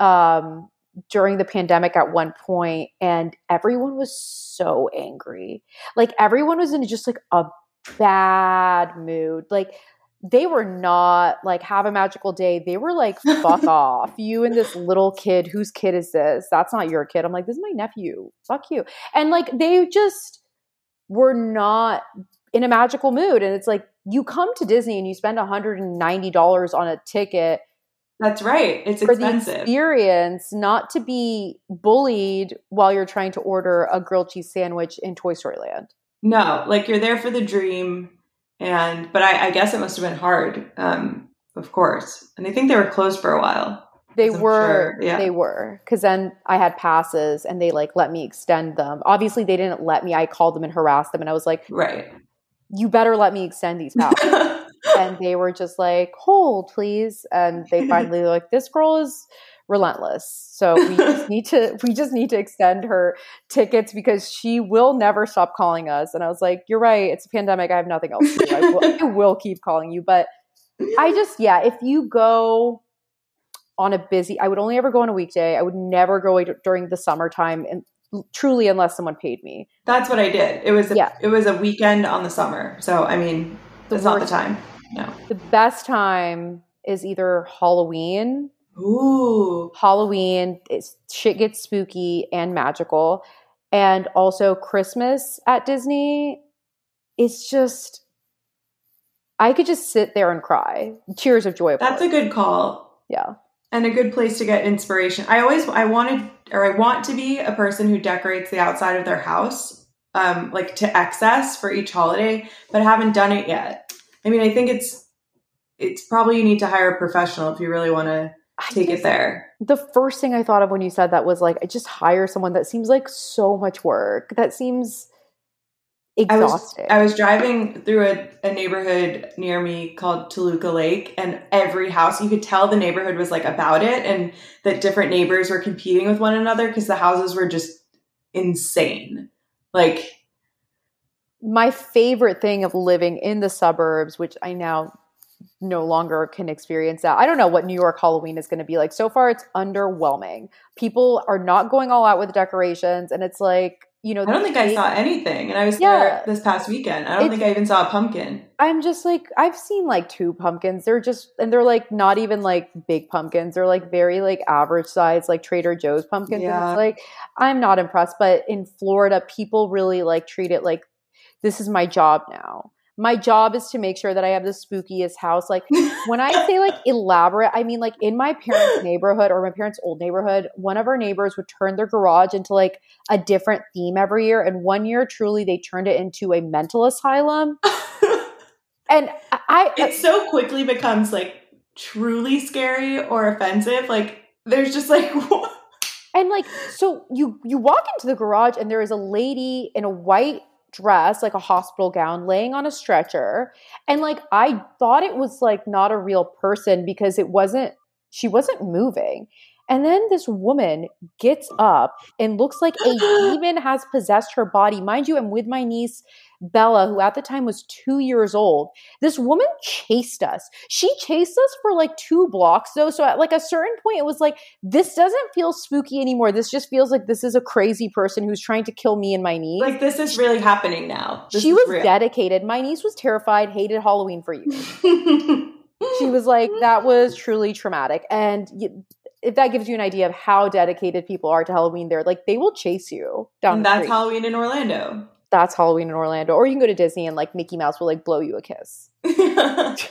um during the pandemic at one point and everyone was so angry. Like everyone was in just like a bad mood. Like they were not like have a magical day. They were like fuck off. You and this little kid whose kid is this? That's not your kid. I'm like this is my nephew. Fuck you. And like they just were not in a magical mood and it's like you come to disney and you spend $190 on a ticket That's right. It's for the experience not to be bullied while you're trying to order a grilled cheese sandwich in toy story land No, like you're there for the dream, and but I, I guess it must have been hard, um, of course. And I think they were closed for a while. they were sure, yeah. they were because then i had passes and they like let me extend them obviously they didn't let me i called them and harassed them and i was like Right. you better let me extend these passes and they were just like, "Hold, please." And they finally were like, "This girl is relentless, so we just need to we just need to extend her tickets because she will never stop calling us." And I was like, "You're right. It's a pandemic. I have nothing else to do. I will, I will keep calling you." But I just, yeah, if you go on a busy, I would only ever go on a weekday. I would never go during the summertime, and truly, unless someone paid me. That's what I did. It was a, Yeah. it was a weekend on the summer. So I mean, The it's not the time. No. The best time is either Halloween Ooh. Halloween, it's, shit gets spooky and magical. And also Christmas at Disney, it's just, I could just sit there and cry. Tears of joy. That's a good call. yeah. and a good place to get inspiration. I always I wanted or I want to be a person who decorates the outside of their house um like to excess for each holiday, but haven't done it yet. I mean, I think it's it's probably you need to hire a professional if you really want to take it there. The first thing I thought of when you said that was like, I just hire someone that seems like so much work. That seems I was exhausting. I was driving through a, a neighborhood near me called Toluca Lake, and every house you could tell the neighborhood was like about it, and that different neighbors were competing with one another because the houses were just insane. Like my favorite thing of living in the suburbs, which I now no longer can experience that. I don't know what New York Halloween is going to be like. So far, it's underwhelming. People are not going all out with decorations, and it's like you know, I don't think I saw anything, and I was Yeah. there this past weekend. I don't think I even saw a pumpkin. I'm just like I've seen like two pumpkins. They're just and they're like not even like big pumpkins. They're like very like average size like Trader Joe's pumpkins. And Yeah. it's like I'm not impressed. But in Florida, people really like treat it like this is my job now. My job is to make sure that I have the spookiest house. Like when I say like elaborate, I mean like in my parents' neighborhood or my parents' old neighborhood, one of our neighbors would turn their garage into like a different theme every year. And one year, truly, they turned it into a mental asylum. And I, it so quickly becomes like truly scary or offensive. Like there's just like and like so you you walk into the garage and there is a lady in a white dress like a hospital gown laying on a stretcher. And like i thought it was like not a real person because it wasn't she wasn't moving and then this woman gets up and looks like a demon has possessed her body mind you i'm with my niece bella who at the time was two years old this woman chased us she chased us for like two blocks though so at like a certain point it was like this doesn't feel spooky anymore. This just feels like this is a crazy person who's trying to kill me and my niece. like this is really happening now. This she was real. dedicated. My niece was terrified, hated Halloween for years. she was like, that was truly traumatic. And if that gives you an idea of how dedicated people are to Halloween, there, like they will chase you down and that's. Halloween in Orlando. that's Halloween in Orlando. Or you can go to Disney and like Mickey Mouse will like blow you a kiss.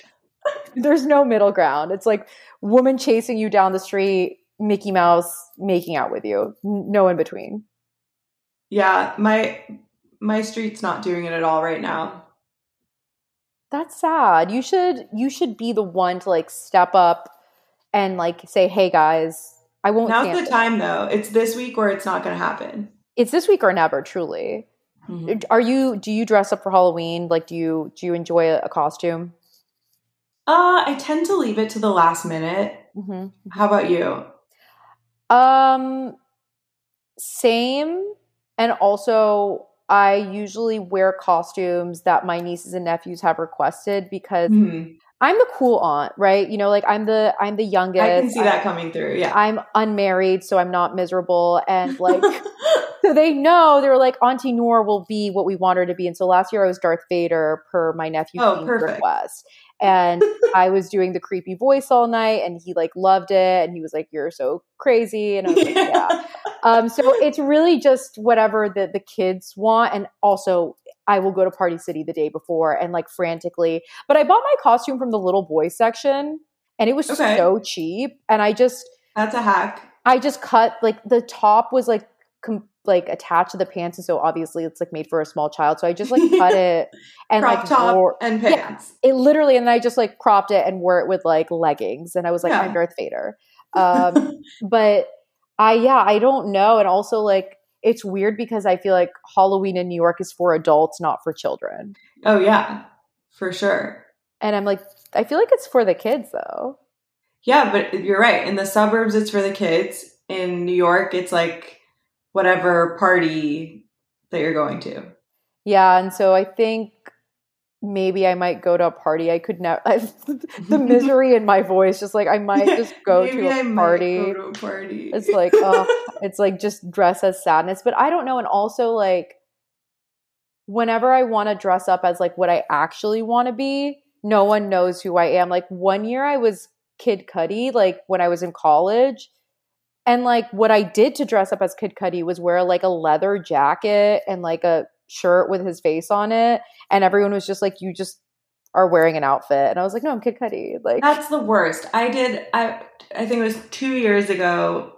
There's no middle ground. It's like woman chasing you down the street, Mickey Mouse making out with you. No in between. yeah, my my street's not doing it at all right now. That's sad. You should you should be the one to like step up and like say, "Hey guys, I won't Now's the it." time though. It's this week or it's not going to happen. It's this week or never, truly. Are you do you dress up for Halloween? Like do you do you enjoy a, a costume? Uh, I tend to leave it to the last minute. Mm-hmm. How about you? Um same and also I usually wear costumes that my nieces and nephews have requested because Mhm. I'm the cool aunt, right? You know, like I'm the I'm the youngest. I can see that I- coming through. Yeah. I'm unmarried, so I'm not miserable. And like, so they know they were like, Auntie Noor will be what we want her to be. And so last year I was Darth Vader per my nephew Oh, request. And I was doing the creepy voice all night and he like loved it. And he was like, You're so crazy. And I was like, Yeah. Um, so it's really just whatever the, the kids want. And also, I will go to Party City the day before and like frantically. But I bought my costume from the little boy section and it was Okay. so cheap. And I just, That's a hack. I just cut like the top was like com- like attached to the pants, and so obviously it's like made for a small child. So I just like cut it and Crop like top wore and Yeah. pants. it literally, and then I just like cropped it and wore it with like leggings, and I was like Yeah. I'm Darth Vader. Um, but I yeah I don't know, and also like it's weird because I feel like Halloween in New York is for adults, not for children, oh yeah, for sure. and I'm like I feel like it's for the kids though. Yeah, but you're right. In the suburbs, it's for the kids. In New York, it's like whatever party that you're going to. Yeah, and so I think maybe I might go to a party. I could never. the misery in my voice, just like I might just go to I a party. go to a party. It's like, oh, it's like just dress as sadness. But I don't know. And also, like, whenever I want to dress up as like what I actually want to be, no one knows who I am. Like one year, I was Kid Cudi, like when I was in college. And like what I did to dress up as Kid Cudi was wear like a leather jacket and like a shirt with his face on it. And everyone was just like, you just are wearing an outfit. And I was like, no, I'm Kid Cudi. Like, That's the worst. I did. I I think it was two years ago.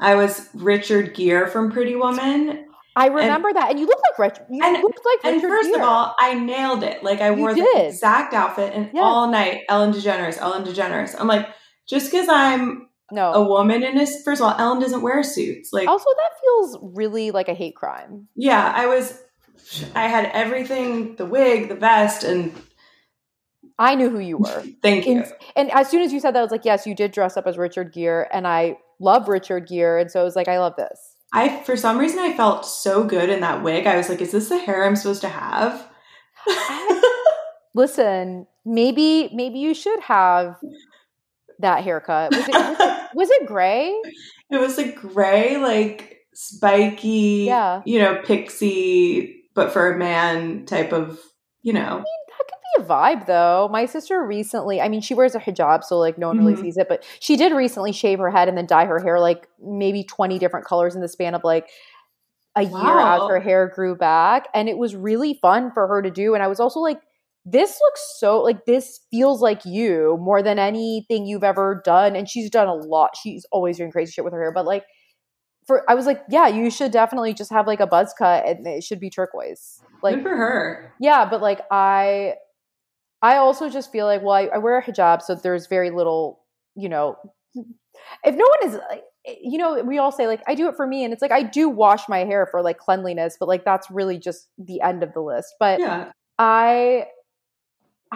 I was Richard Gere from Pretty Woman, I remember that. And you look like Rich. You And- looked like and Richard first Gere. of all, I nailed it. Like I wore the exact outfit, and Yes. all night, Ellen DeGeneres, Ellen DeGeneres. I'm like, just because I'm no. a woman in this, first of all, Ellen doesn't wear suits. Like, Also, that feels really like a hate crime. yeah, I was. I had everything: the wig, the vest, and I knew who you were. thank you. In- and as soon as you said that, I was like, yes, you did dress up as Richard Gere. And I love Richard Gere. And so I was like, I love this. I for some reason I felt so good in that wig. I was like, is this the hair I'm supposed to have? Listen, maybe maybe you should have that haircut. Was it, was it, was it gray? it was a gray, like spiky, Yeah. you know, pixie, but for a man type of, you know. I mean, that could be a vibe though. My sister recently, I mean, she wears a hijab, so like no one really Mhm. sees it, but she did recently shave her head and then dye her hair like maybe 20 different colors in the span of like a year as her hair grew back. And it was really fun for her to do. And I was also like, this looks so like this feels like you more than anything you've ever done. And she's done a lot. She's always doing crazy shit with her hair, but like for I was like, yeah, you should definitely just have like a buzz cut and it should be turquoise. Like Good for her. yeah, but like I I also just feel like well I, I wear a hijab so there's very little, you know, if no one is like you know, we all say like I do it for me and it's like I do wash my hair for like cleanliness, but like that's really just the end of the list. But Yeah. I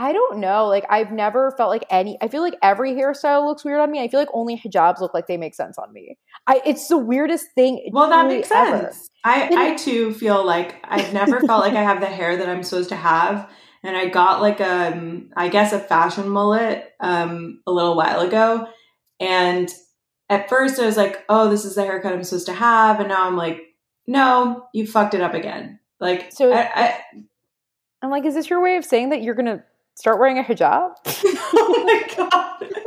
I don't know. Like I've never felt like any I feel like every hairstyle looks weird on me. I feel like only hijabs look like they make sense on me. I it's the weirdest thing. Well, that makes ever. sense. I, I too feel like I've never felt like I have the hair that I'm supposed to have. And I got like um I guess a fashion mullet um a little while ago. And at first I was like, oh, this is the haircut I'm supposed to have. And now I'm like, no, you fucked it up again. Like So- I, I I'm like, is this your way of saying that you're gonna start wearing a hijab? oh my god.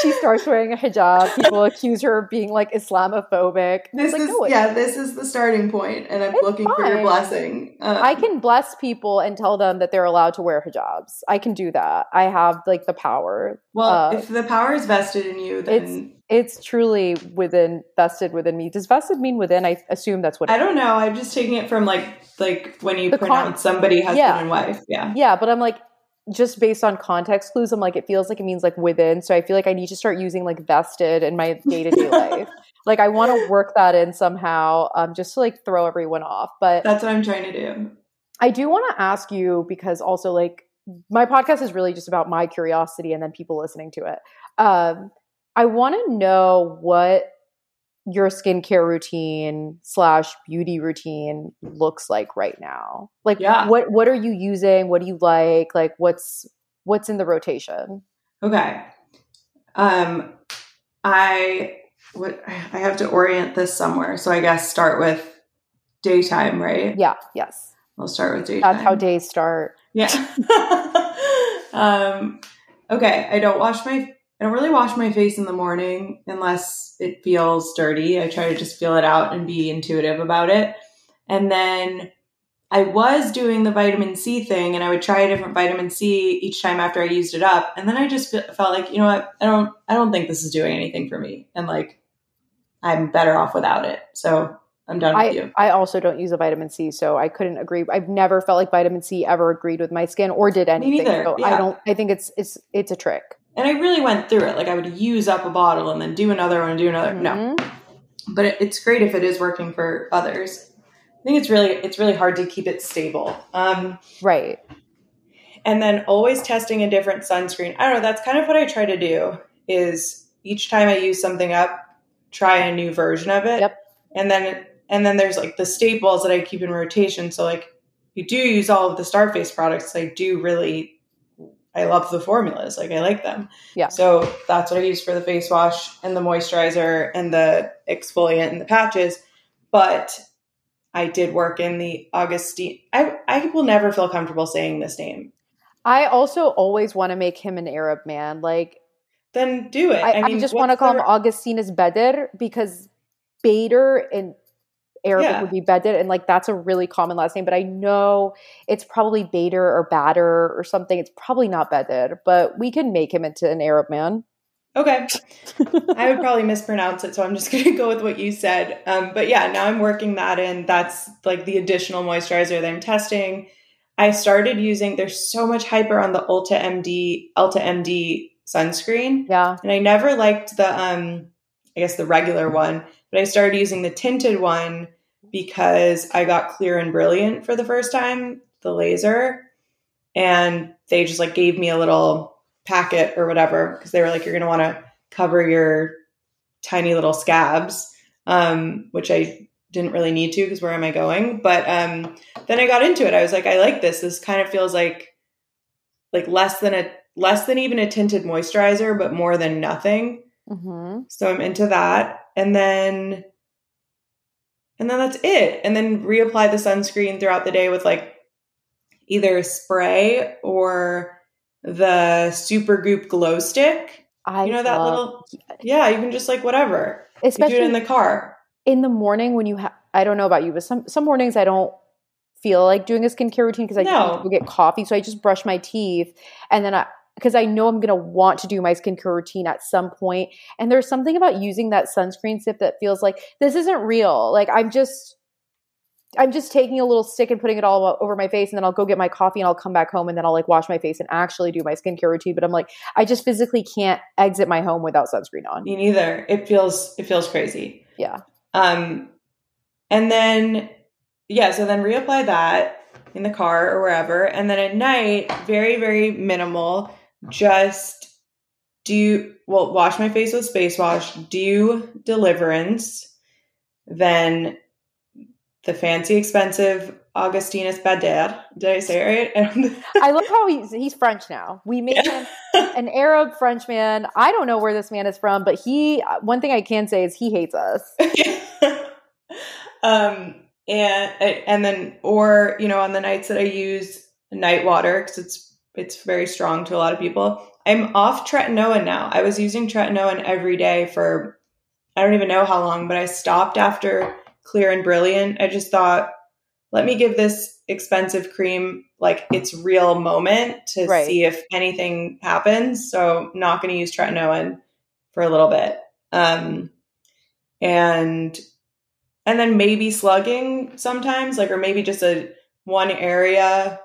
she starts wearing a hijab. People accuse her of being like Islamophobic. This like, is no, yeah, this is the starting point, and I'm looking for your blessing. Um, I can bless people and tell them that they're allowed to wear hijabs. I can do that. I have like the power. Well, uh, if the power is vested in you, then It's it's truly within vested within me. Does vested mean within? I assume that's what. I don't know. I'm just taking it from like like when you The con- pronounce somebody husband Yeah. and wife. Yeah. yeah, but I'm like just based on context clues. I'm like it feels like it means like within. So I feel like I need to start using like vested in my day to day life. Like I want to work that in somehow, um, just to like throw everyone off. But That's what I'm trying to do. I do want to ask you because also like my podcast is really just about my curiosity and then people listening to it. Um, I want to know what your skincare routine slash beauty routine looks like right now. Like, Yeah. what what are you using? What do you like? Like, what's what's in the rotation? Okay. Um I what I have to orient this somewhere. So I guess start with daytime, right? Yeah, yes, We'll start with daytime. that's how days start. Yeah. um, okay. I don't wash my. I don't really wash my face in the morning unless it feels dirty. I try to just feel it out and be intuitive about it. And then I was doing the vitamin C thing, and I would try a different vitamin C each time after I used it up. And then I just felt like, you know what? I don't. I don't think this is doing anything for me, and like I'm better off without it. So I'm done with I, you. I also don't use a vitamin C, so I couldn't agree. I've never felt like vitamin C ever agreed with my skin or did anything. neither, So I don't. I think it's it's it's a trick. And I really went through it. Like I would use up a bottle and then do another one and do another. No, Mhm. but it, it's great if it is working for others. I think it's really it's really hard to keep it stable. Um, Right. and then always testing a different sunscreen. I don't know. That's kind of what I try to do. Is each time I use something up, try a new version of it. Yep. And then and then there's like the staples that I keep in rotation. So like you do use all of the Starface products. I do really. I love the formulas. Like I like them. Yeah. So that's what I use for the face wash and the moisturizer and the exfoliant and the patches. But I did work in the Augustine. I I will never feel comfortable saying this name. I also always want to make him an Arab man. Like Then do it. I, I, mean, just want to call the- him Augustinus Bedr because Bader in Arabic Yeah. would be Bedr, and like that's a really common last name. But I know it's probably Bader or Bader or something. It's probably not Bedr, but we can make him into an Arab man. Okay. I would probably mispronounce it, so I'm just going to go with what you said. Um, but yeah, now I'm working that in. That's like the additional moisturizer that I'm testing. I started using. There's so much hyper on the EltaMD Ulta MD sunscreen, Yeah. and I never liked the um, I guess the regular one, but I started using the tinted one because I got clear and brilliant for the first time, the laser, and they just like gave me a little packet or whatever because they were like, you're going to want to cover your tiny little scabs, um, which I didn't really need to because where am I going? But um, then I got into it. I was like, I like this. This kind of feels like like less than a less than even a tinted moisturizer, but more than nothing. hmm So I'm into that. And then and then that's it. And then reapply the sunscreen throughout the day with like either spray or the Supergoop glow stick. I you know that little yeah, you can just like whatever. You especially do it in the car. in the morning when you have I don't know about you, but some some mornings I don't feel like doing a skincare routine because I just No. need to go get coffee. So I just brush my teeth and then I because I know I'm gonna want to do my skincare routine at some point. And there's something about using that sunscreen sip that feels like this isn't real. Like I'm just I'm just taking a little stick and putting it all over my face, and then I'll go get my coffee and I'll come back home and then I'll like wash my face and actually do my skincare routine. But I'm like, I just physically can't exit my home without sunscreen on. Me neither. It feels it feels crazy. Yeah. Um, and then, yeah, so then reapply that in the car or wherever. And then at night, very, very minimal. Just do, well, wash my face with Space Wash, do Deliverance, then the fancy, expensive Augustinus Bader. Did I say it right? I love how he's he's French now. We made him an Arab French man. I don't know where this man is from, but he one thing I can say is he hates us. um and and then or you know on the nights that i use night water because it's it's very strong to a lot of people. I'm off tretinoin now. I was using tretinoin every day for i don't even know how long but i stopped after clear and brilliant. I just thought let me give this expensive cream like its real moment to Right. see if anything happens. So not going to use tretinoin for a little bit. Um and and then maybe slugging sometimes like or maybe just a one area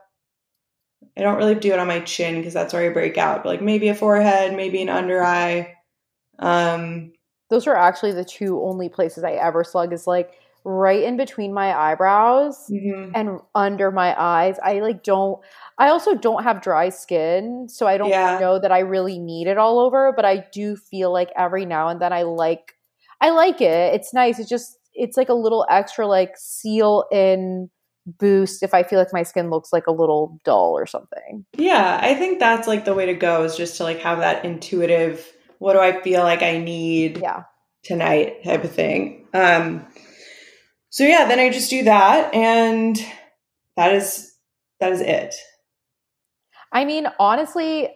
i don't really do it on my chin because that's where i break out but like maybe a forehead maybe an under eye um Those are actually the two only places I ever slug is like right in between my eyebrows mhm. and under my eyes. I like don't I also don't have dry skin, so I don't Yeah. know that I really need it all over, but I do feel like every now and then I like I like it. It's nice. It's just it's like a little extra like seal in boost if I feel like my skin looks like a little dull or something. yeah i think that's like the way to go is just to like have that intuitive what do i feel like i need Yeah. tonight type of thing um so yeah then i just do that and that is that is it I mean, honestly,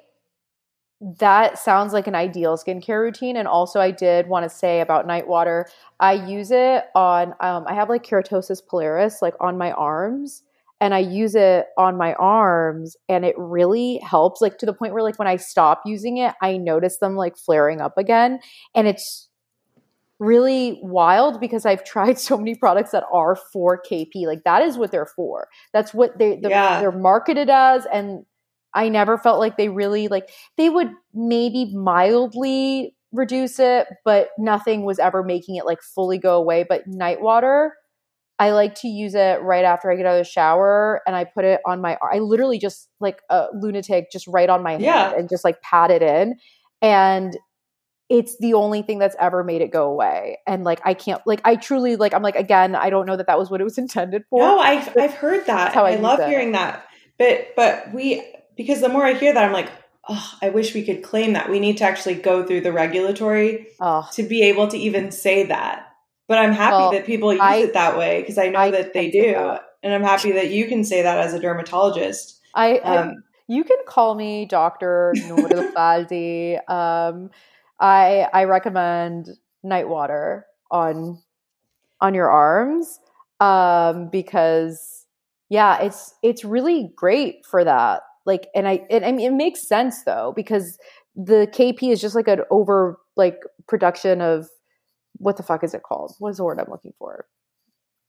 that sounds like an ideal skincare routine. And also, I did want to say about night water, I use it on, um, I have like keratosis pilaris, like on my arms. And I use it on my arms, and it really helps. Like to the point where, like, when I stop using it, I notice them like flaring up again. And it's really wild because I've tried so many products that are for KP. Like that is what they're for. That's what they the, Yeah. they're marketed as, and I never felt like they really like they would maybe mildly reduce it, but nothing was ever making it like fully go away. But night water, I like to use it right after I get out of the shower and I put it on my I literally just like a lunatic just right on my hand Yeah. and just like pat it in and it's the only thing that's ever made it go away and like I can't like I truly like I'm like again I don't know that that was what it was intended for. No, I've I've heard that. I I, love it. hearing that. But but we because the more I hear that, I'm like, oh, I wish we could claim that. We need to actually go through the regulatory Oh, to be able to even say that. But I'm happy Well, that people use I- it that way because I know I that they do, that. and I'm happy that you can say that as a dermatologist. I, I Um, you can call me Dr. Noor Faldi. Um, I I recommend night water on on your arms um, because yeah, it's it's really great for that. Like, and I and I mean it makes sense though because the KP is just like an over like production of what the fuck is it called? What's the word I'm looking for?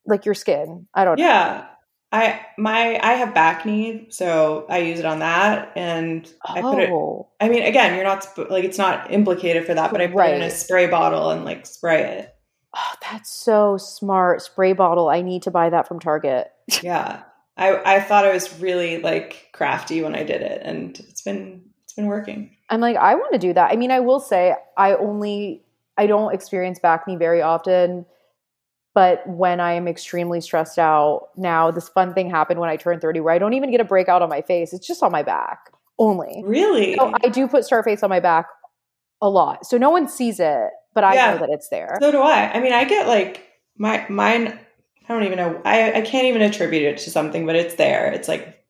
Like your skin. I don't know. yeah, I my I have bacne, so I use it on that, and I put it. Oh. I mean, again, you're not like it's not implicated for that, but I put it in a spray bottle and like spray it. Oh, that's so smart. Spray bottle. I need to buy that from Target. Yeah. I I thought I was really like crafty when I did it and it's been it's been working. I'm like, I want to do that. I mean, I will say I only I don't experience bacne very often, but when I am extremely stressed out, now this fun thing happened when I turned 30 where I don't even get a breakout on my face. It's just on my back only. Really? So I do put Starface on my back a lot. So no one sees it, but I Yeah. know that it's there. so do I. I mean, I get like my mine I don't even know. I, I can't even attribute it to something, but it's there. It's like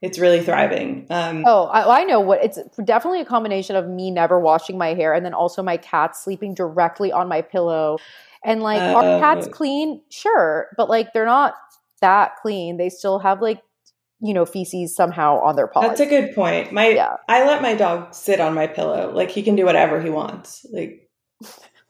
it's really thriving. Um, oh, I, I, know what it's definitely a combination of me never washing my hair and then also my cat sleeping directly on my pillow. And like, uh, are cats clean? Sure, but like they're not that clean. They still have like you know feces somehow on their paws. That's a good point. My yeah. I let my dog sit on my pillow. Like he can do whatever he wants. Like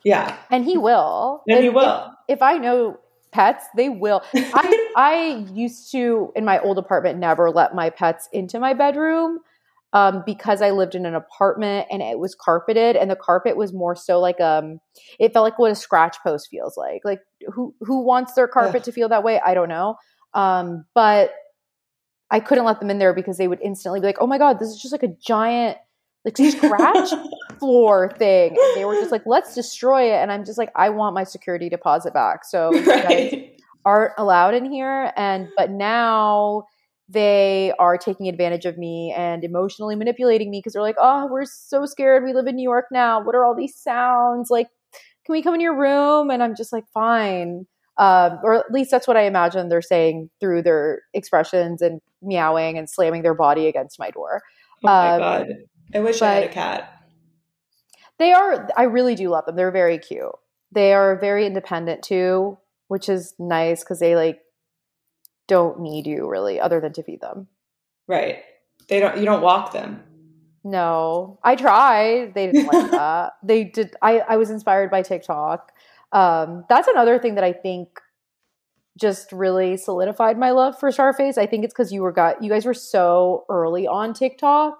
yeah. And he will. And if, he will. If, if I know pets, they will. I I used to in my old apartment never let my pets into my bedroom. Um, because I lived in an apartment and it was carpeted, and the carpet was more so like um, it felt like what a scratch post feels like. Like who who wants their carpet Ugh. to feel that way? I don't know. Um, but I couldn't let them in there because they would instantly be like, "Oh my god, this is just like a giant like scratch floor thing." And they were just like, "Let's destroy it." And I'm just like, "I want my security deposit back." So right. aren't allowed in here. And but now they are taking advantage of me and emotionally manipulating me because they're like, "Oh, we're so scared. We live in New York now. What are all these sounds? Like, can we come in your room?" And I'm just like, "Fine." Um, or at least that's what I imagine they're saying through their expressions and meowing and slamming their body against my door. Oh my um, god! I wish I had a cat. They are. I really do love them. They're very cute. They are very independent too, which is nice because they like don't need you really, other than to feed them. Right. They don't. You don't walk them. No, I tried. They didn't like that. They did. I I was inspired by TikTok. Um, that's another thing that I think just really solidified my love for Starface. I think it's because you were got you guys were so early on TikTok,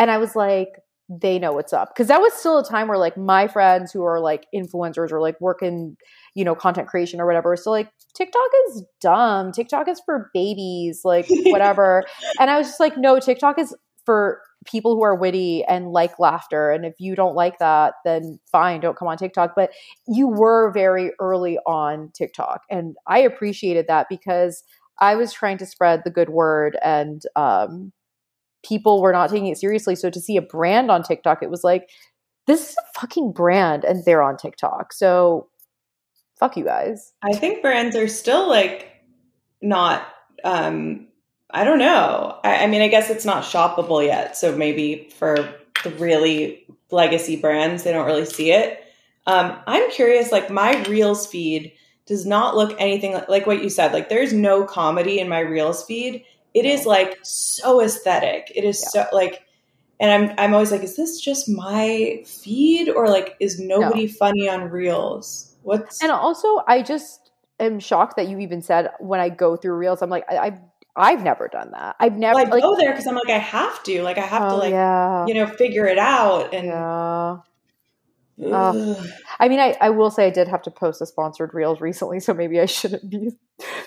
and I was like, they know what's up because that was still a time where like my friends who are like influencers or like working, you know, content creation or whatever, so like TikTok is dumb. TikTok is for babies, like whatever. and I was just like, no, TikTok is for people who are witty and like laughter. And if you don't like that, then fine, don't come on TikTok. But you were very early on TikTok. And I appreciated that because I was trying to spread the good word and um, people were not taking it seriously. So to see a brand on TikTok, it was like, this is a fucking brand and they're on TikTok. So fuck you guys. I think brands are still like not um I don't know. I, I, mean, I guess it's not shoppable yet. So maybe for the really legacy brands, they don't really see it. Um, I'm curious, like my Reels feed does not look anything like, like what you said. Like there's no comedy in my Reels feed. It is like so aesthetic. It is yeah. so like, and I'm I'm always like, is this just my feed or like is nobody no. funny on Reels? What's and also I just am shocked that you even said when I go through Reels, I'm like I, I I've never done that. I've never well, I like, go there because I'm like I have to. Like I have oh, to like yeah. you know figure it out and yeah. Uh, I mean, I, I will say I did have to post a sponsored reels recently, so maybe I shouldn't be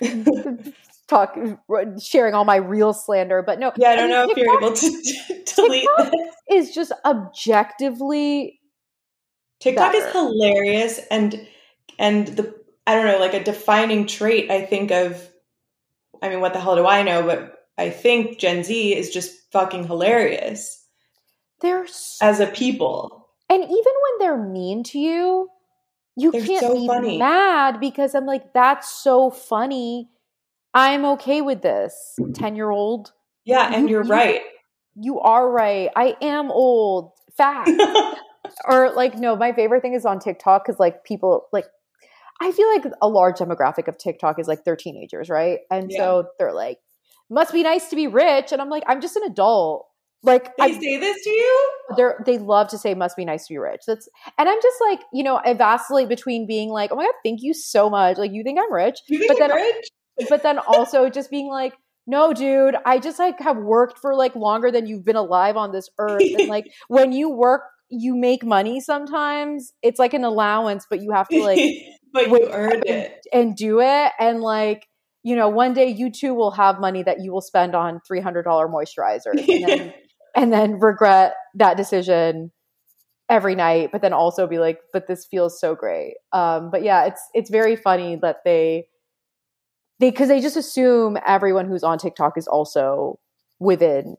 talking, sharing all my real slander. But no, yeah, I don't I mean, know TikTok, if you're able to delete TikTok this. Is just objectively TikTok better. is hilarious, and and the I don't know, like a defining trait I think of I mean, what the hell do I know? But I think Gen Z is just fucking hilarious. They're so, as a people, and even when they're mean to you, you they're can't so be funny. mad because I'm like, that's so funny. I'm okay with this, mm. ten year old. Yeah, and you, are right. You are right. I am old. Fact. or like, no, my favorite thing is on TikTok because like people like I feel like a large demographic of TikTok is like they're teenagers, right? And yeah. so they're like, must be nice to be rich. And I'm like, I'm just an adult. Like they I, say this to you? They're they love to say must be nice to be rich. That's and I'm just like, you know, I vacillate between being like, oh my god, thank you so much. Like you think I'm rich. you Think but I'm then rich? But then also just being like, no, dude, I just like have worked for like longer than you've been alive on this earth. And like when you work you make money sometimes it's like an allowance but you have to like but you earned it. and do it. And like you know one day you too will have money that you will spend on $300 moisturizer and then, and then regret that decision every night but then also be like but this feels so great. Um but yeah it's it's very funny that they they because they just assume everyone who's on tiktok is also within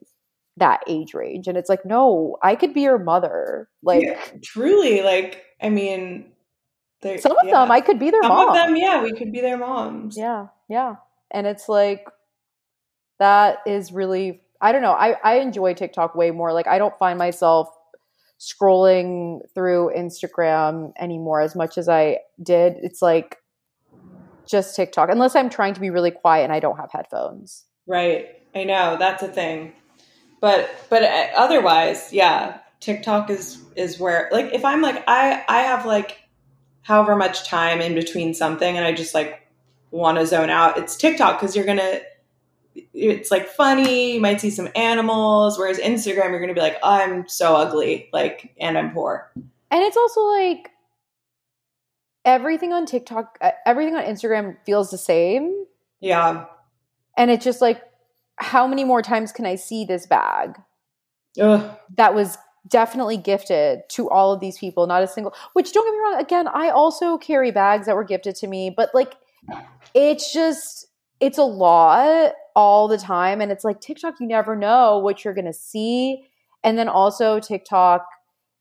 that age range and it's like no i could be your mother like yeah, truly like i mean Some of yeah. them I could be their Some mom. of them, yeah, we could be their moms. Yeah, yeah. And it's like that is really I don't know. I I enjoy TikTok way more. Like I don't find myself scrolling through Instagram anymore as much as I did. It's like just TikTok unless I'm trying to be really quiet and I don't have headphones. Right. I know that's a thing. But but uh, otherwise, yeah, TikTok is is where like if I'm like I I have like however much time in between something and I just like want to zone out, it's TikTok cuz you're going to it's like funny, you might see some animals, whereas Instagram you're going to be like, I'm so ugly, like and I'm poor. And it's also like everything on TikTok, uh, everything on Instagram feels the same. Yeah. And it's just like, how many more times can I see this bag Ugh. that was definitely gifted to all of these people? Not a single, which don't get me wrong, again, I also carry bags that were gifted to me, but like, it's just, it's a lot all the time. And it's like TikTok, you never know what you're going to see. And then also TikTok,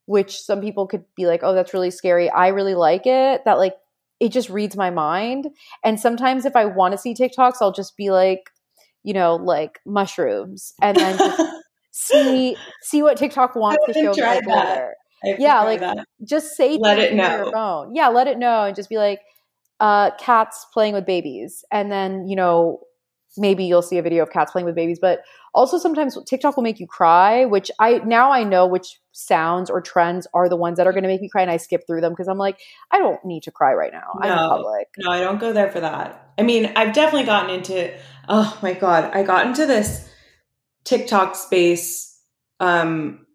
which some people could be like, oh, that's really scary. I really like it. That like it just reads my mind. And sometimes if I want to see TikToks, I'll just be like, you know, like mushrooms, and then just see see what TikTok wants to show me tried like, that. later. I have to Yeah, like- that. Just say Let it know. your phone. Yeah, let it know, and just be like, uh, cats playing with babies, and then you know maybe you'll see a video of cats playing with babies but also sometimes tiktok will make you cry which i now i know which sounds or trends are the ones that are going to make me cry and i skip through them because i'm like i don't need to cry right now i'm in No. public No, I don't go there for that. I mean, I've definitely gotten into oh my god, I got into this TikTok space um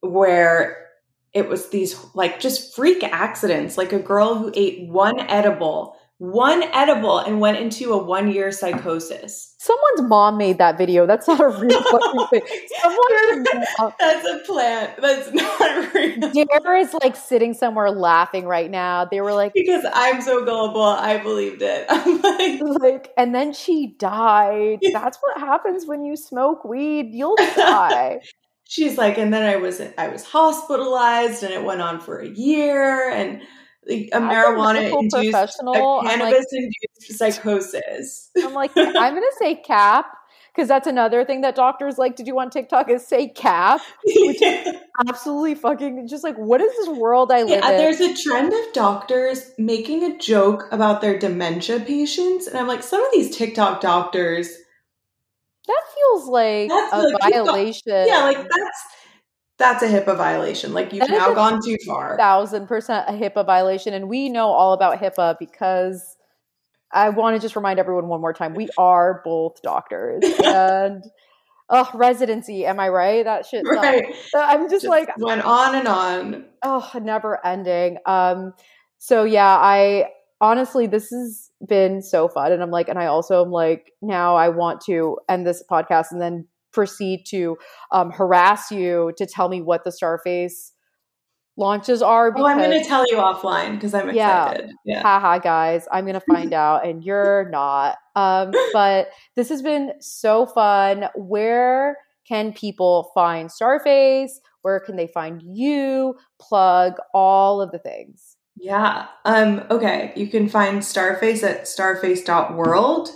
where it was these like just freak accidents, like a girl who ate one edible, one edible and went into a 1 year psychosis. someone's mom made that video that's not a real fucking thing someone's That's a plant. That's not real. Dare is like sitting somewhere laughing right now. They were like, Because I'm so gullible, I believed it. I'm like like, and then she died. That's what happens when you smoke weed. You'll die. she's like and then i was i was hospitalized and it went on for a year and like, a a marijuana medical induced professional, a I'm like- cannabis induced psychosis I'm like, I'm gonna say cap because that's another thing that doctors like to do on TikTok is say cap. yeah, Absolutely fucking just like, what is this world I live in? there's a trend of doctors making a joke about their dementia patients and i'm like some of these tiktok doctors that feels like That's a like- violation. yeah like that's that's a HIPAA violation. Like you've now gone too far. thousand percent a HIPAA violation, and we know all about HIPAA because I want to just remind everyone one more time: we are both doctors, and oh, residency. Am I right? That shit. sucks. Right. I'm just, Just like, went on and on. oh, never ending. Um, so yeah, I honestly, this has been so fun, and I'm like, and I also am like, now I want to end this podcast and then proceed to um, harass you to tell me what the Starface launches are. Oh, I'm going to tell you offline because I'm Yeah. excited. Yeah. haha guys i'm gonna find out and you're not um but this has been so fun where can people find starface where can they find you plug all of the things Yeah. Um, okay. You can find Starface at starface.world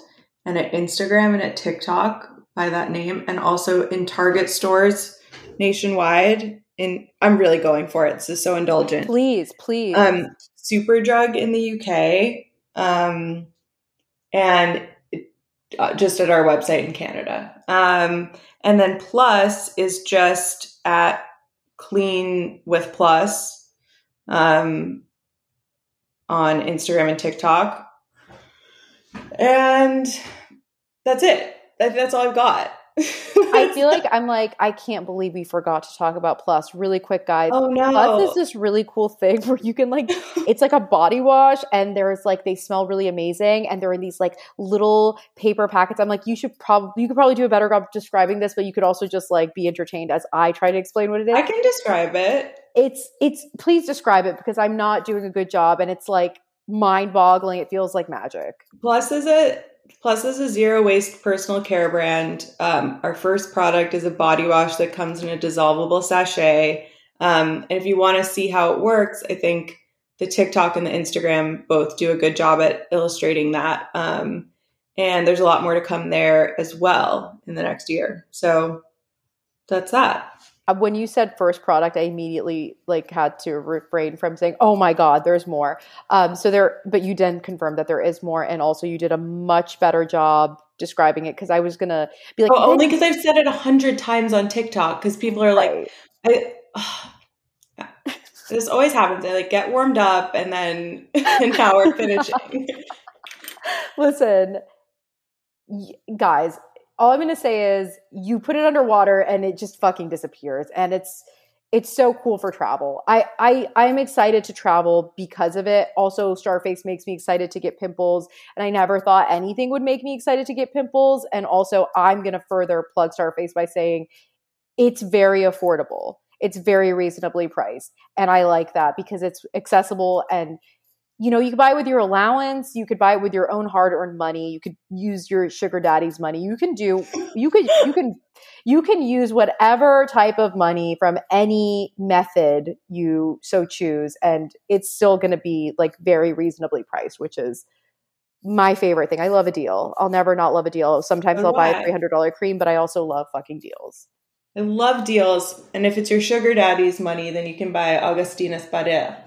and at Instagram and at TikTok by that name and also in Target stores nationwide. And I'm really going for it. This is so indulgent. please please Um, Superdrug in the UK. Um, and uh, just at our website in Canada. Um, and then Plus is just at Clean with Plus um, on Instagram and TikTok. And that's it. That, that's all I've got. i feel like i'm like i can't believe we forgot to talk about plus really quick guys oh no. Plus is this really cool thing where you can like it's like a body wash and there's like they smell really amazing and they're in these like little paper packets. I'm like, you should probably you could probably do a better job describing this, but you could also just like be entertained as I try to explain what it is. I can describe it. it's it's please describe it because I'm not doing a good job and it's like mind boggling. It feels like magic. Plus is a Plus is a zero waste personal care brand. Um, our first product is a body wash that comes in a dissolvable sachet. Um, and if you want to see how it works, I think the TikTok and the Instagram both do a good job at illustrating that. Um, and there's a lot more to come there as well in the next year. So that's that. Uh, when you said first product, I immediately like had to refrain from saying, "Oh my god, there's more." Um, so there, but you then confirmed that there is more, and also you did a much better job describing it because I was gonna be like, oh, only because I've said it a hundred times on TikTok because people are like, right. I, oh, this always happens. They like get warmed up and then and now we're finishing. Listen, guys, all I'm going to say is you put it underwater and it just fucking disappears. And it's, it's so cool for travel. I, I, I'm excited to travel because of it. Also, Starface makes me excited to get pimples. And I never thought anything would make me excited to get pimples. And also, I'm going to further plug Starface by saying it's very affordable. It's very reasonably priced. And I like that because it's accessible and you know, you could buy it with your allowance, you could buy it with your own hard-earned money, you could use your sugar daddy's money. You can do you could you can you can use whatever type of money from any method you so choose and it's still going to be like very reasonably priced, which is my favorite thing. I love a deal. I'll never not love a deal. Sometimes I'll buy a $300 cream, but I also love fucking deals. I love deals. And if it's your sugar daddy's money, then you can buy Augustinus Bader.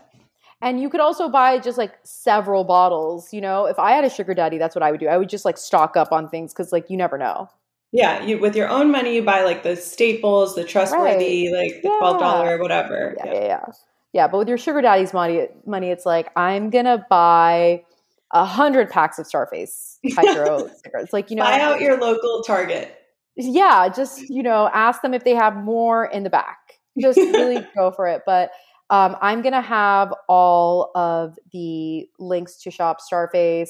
And you could also buy just like several bottles. You know, if I had a sugar daddy, that's what I would do. I would just like stock up on things because like you never know. Yeah, you with your own money, you buy like the staples, the trustworthy, right. like the yeah. twelve dollar, whatever. Yeah, yeah, yeah, yeah. Yeah, but with your sugar daddy's money, money, it's like I'm gonna buy a hundred packs of Starface Hydro stickers. Like you know, buy out your local Target. Yeah, just you know, ask them if they have more in the back. Just really go for it. But um, I'm going to have all of the links to shop Starface.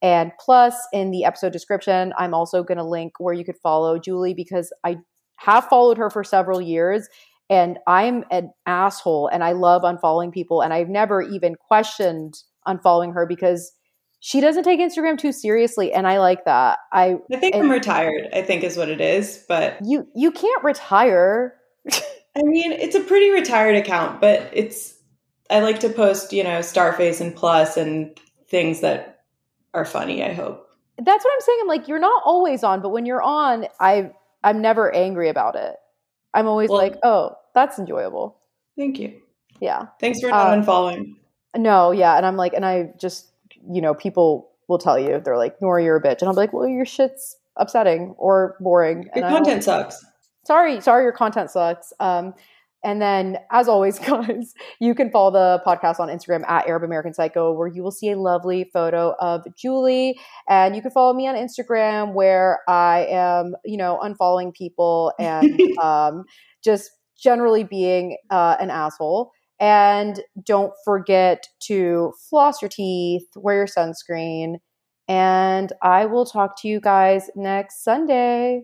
And plus, in the episode description, I'm also going to link where you could follow Julie because I have followed her for several years and I'm an asshole and I love unfollowing people. And I've never even questioned unfollowing her because she doesn't take Instagram too seriously, and I like that. I I think I'm retired. I think is what it is, but you you can't retire. I mean, it's a pretty retired account, but it's I like to post, you know, Starface and Plus and things that are funny, I hope. That's what I'm saying. I'm like, you're not always on, but when you're on, I I'm never angry about it. I'm always well, like, oh, that's enjoyable. Thank you. Yeah. Thanks for not um, unfollowing. No, yeah. And I'm like, and I just, you know, people will tell you, they're like, Nora, you're a bitch. And I'm like, well, your shit's upsetting or boring. Your content sucks sorry, sorry, your content sucks. Um, and then, as always, guys, you can follow the podcast on Instagram at Arab American Psycho, where you will see a lovely photo of Julie. And you can follow me on Instagram, where I am, you know, unfollowing people and um, just generally being uh, an asshole. And don't forget to floss your teeth, wear your sunscreen, and I will talk to you guys next Sunday.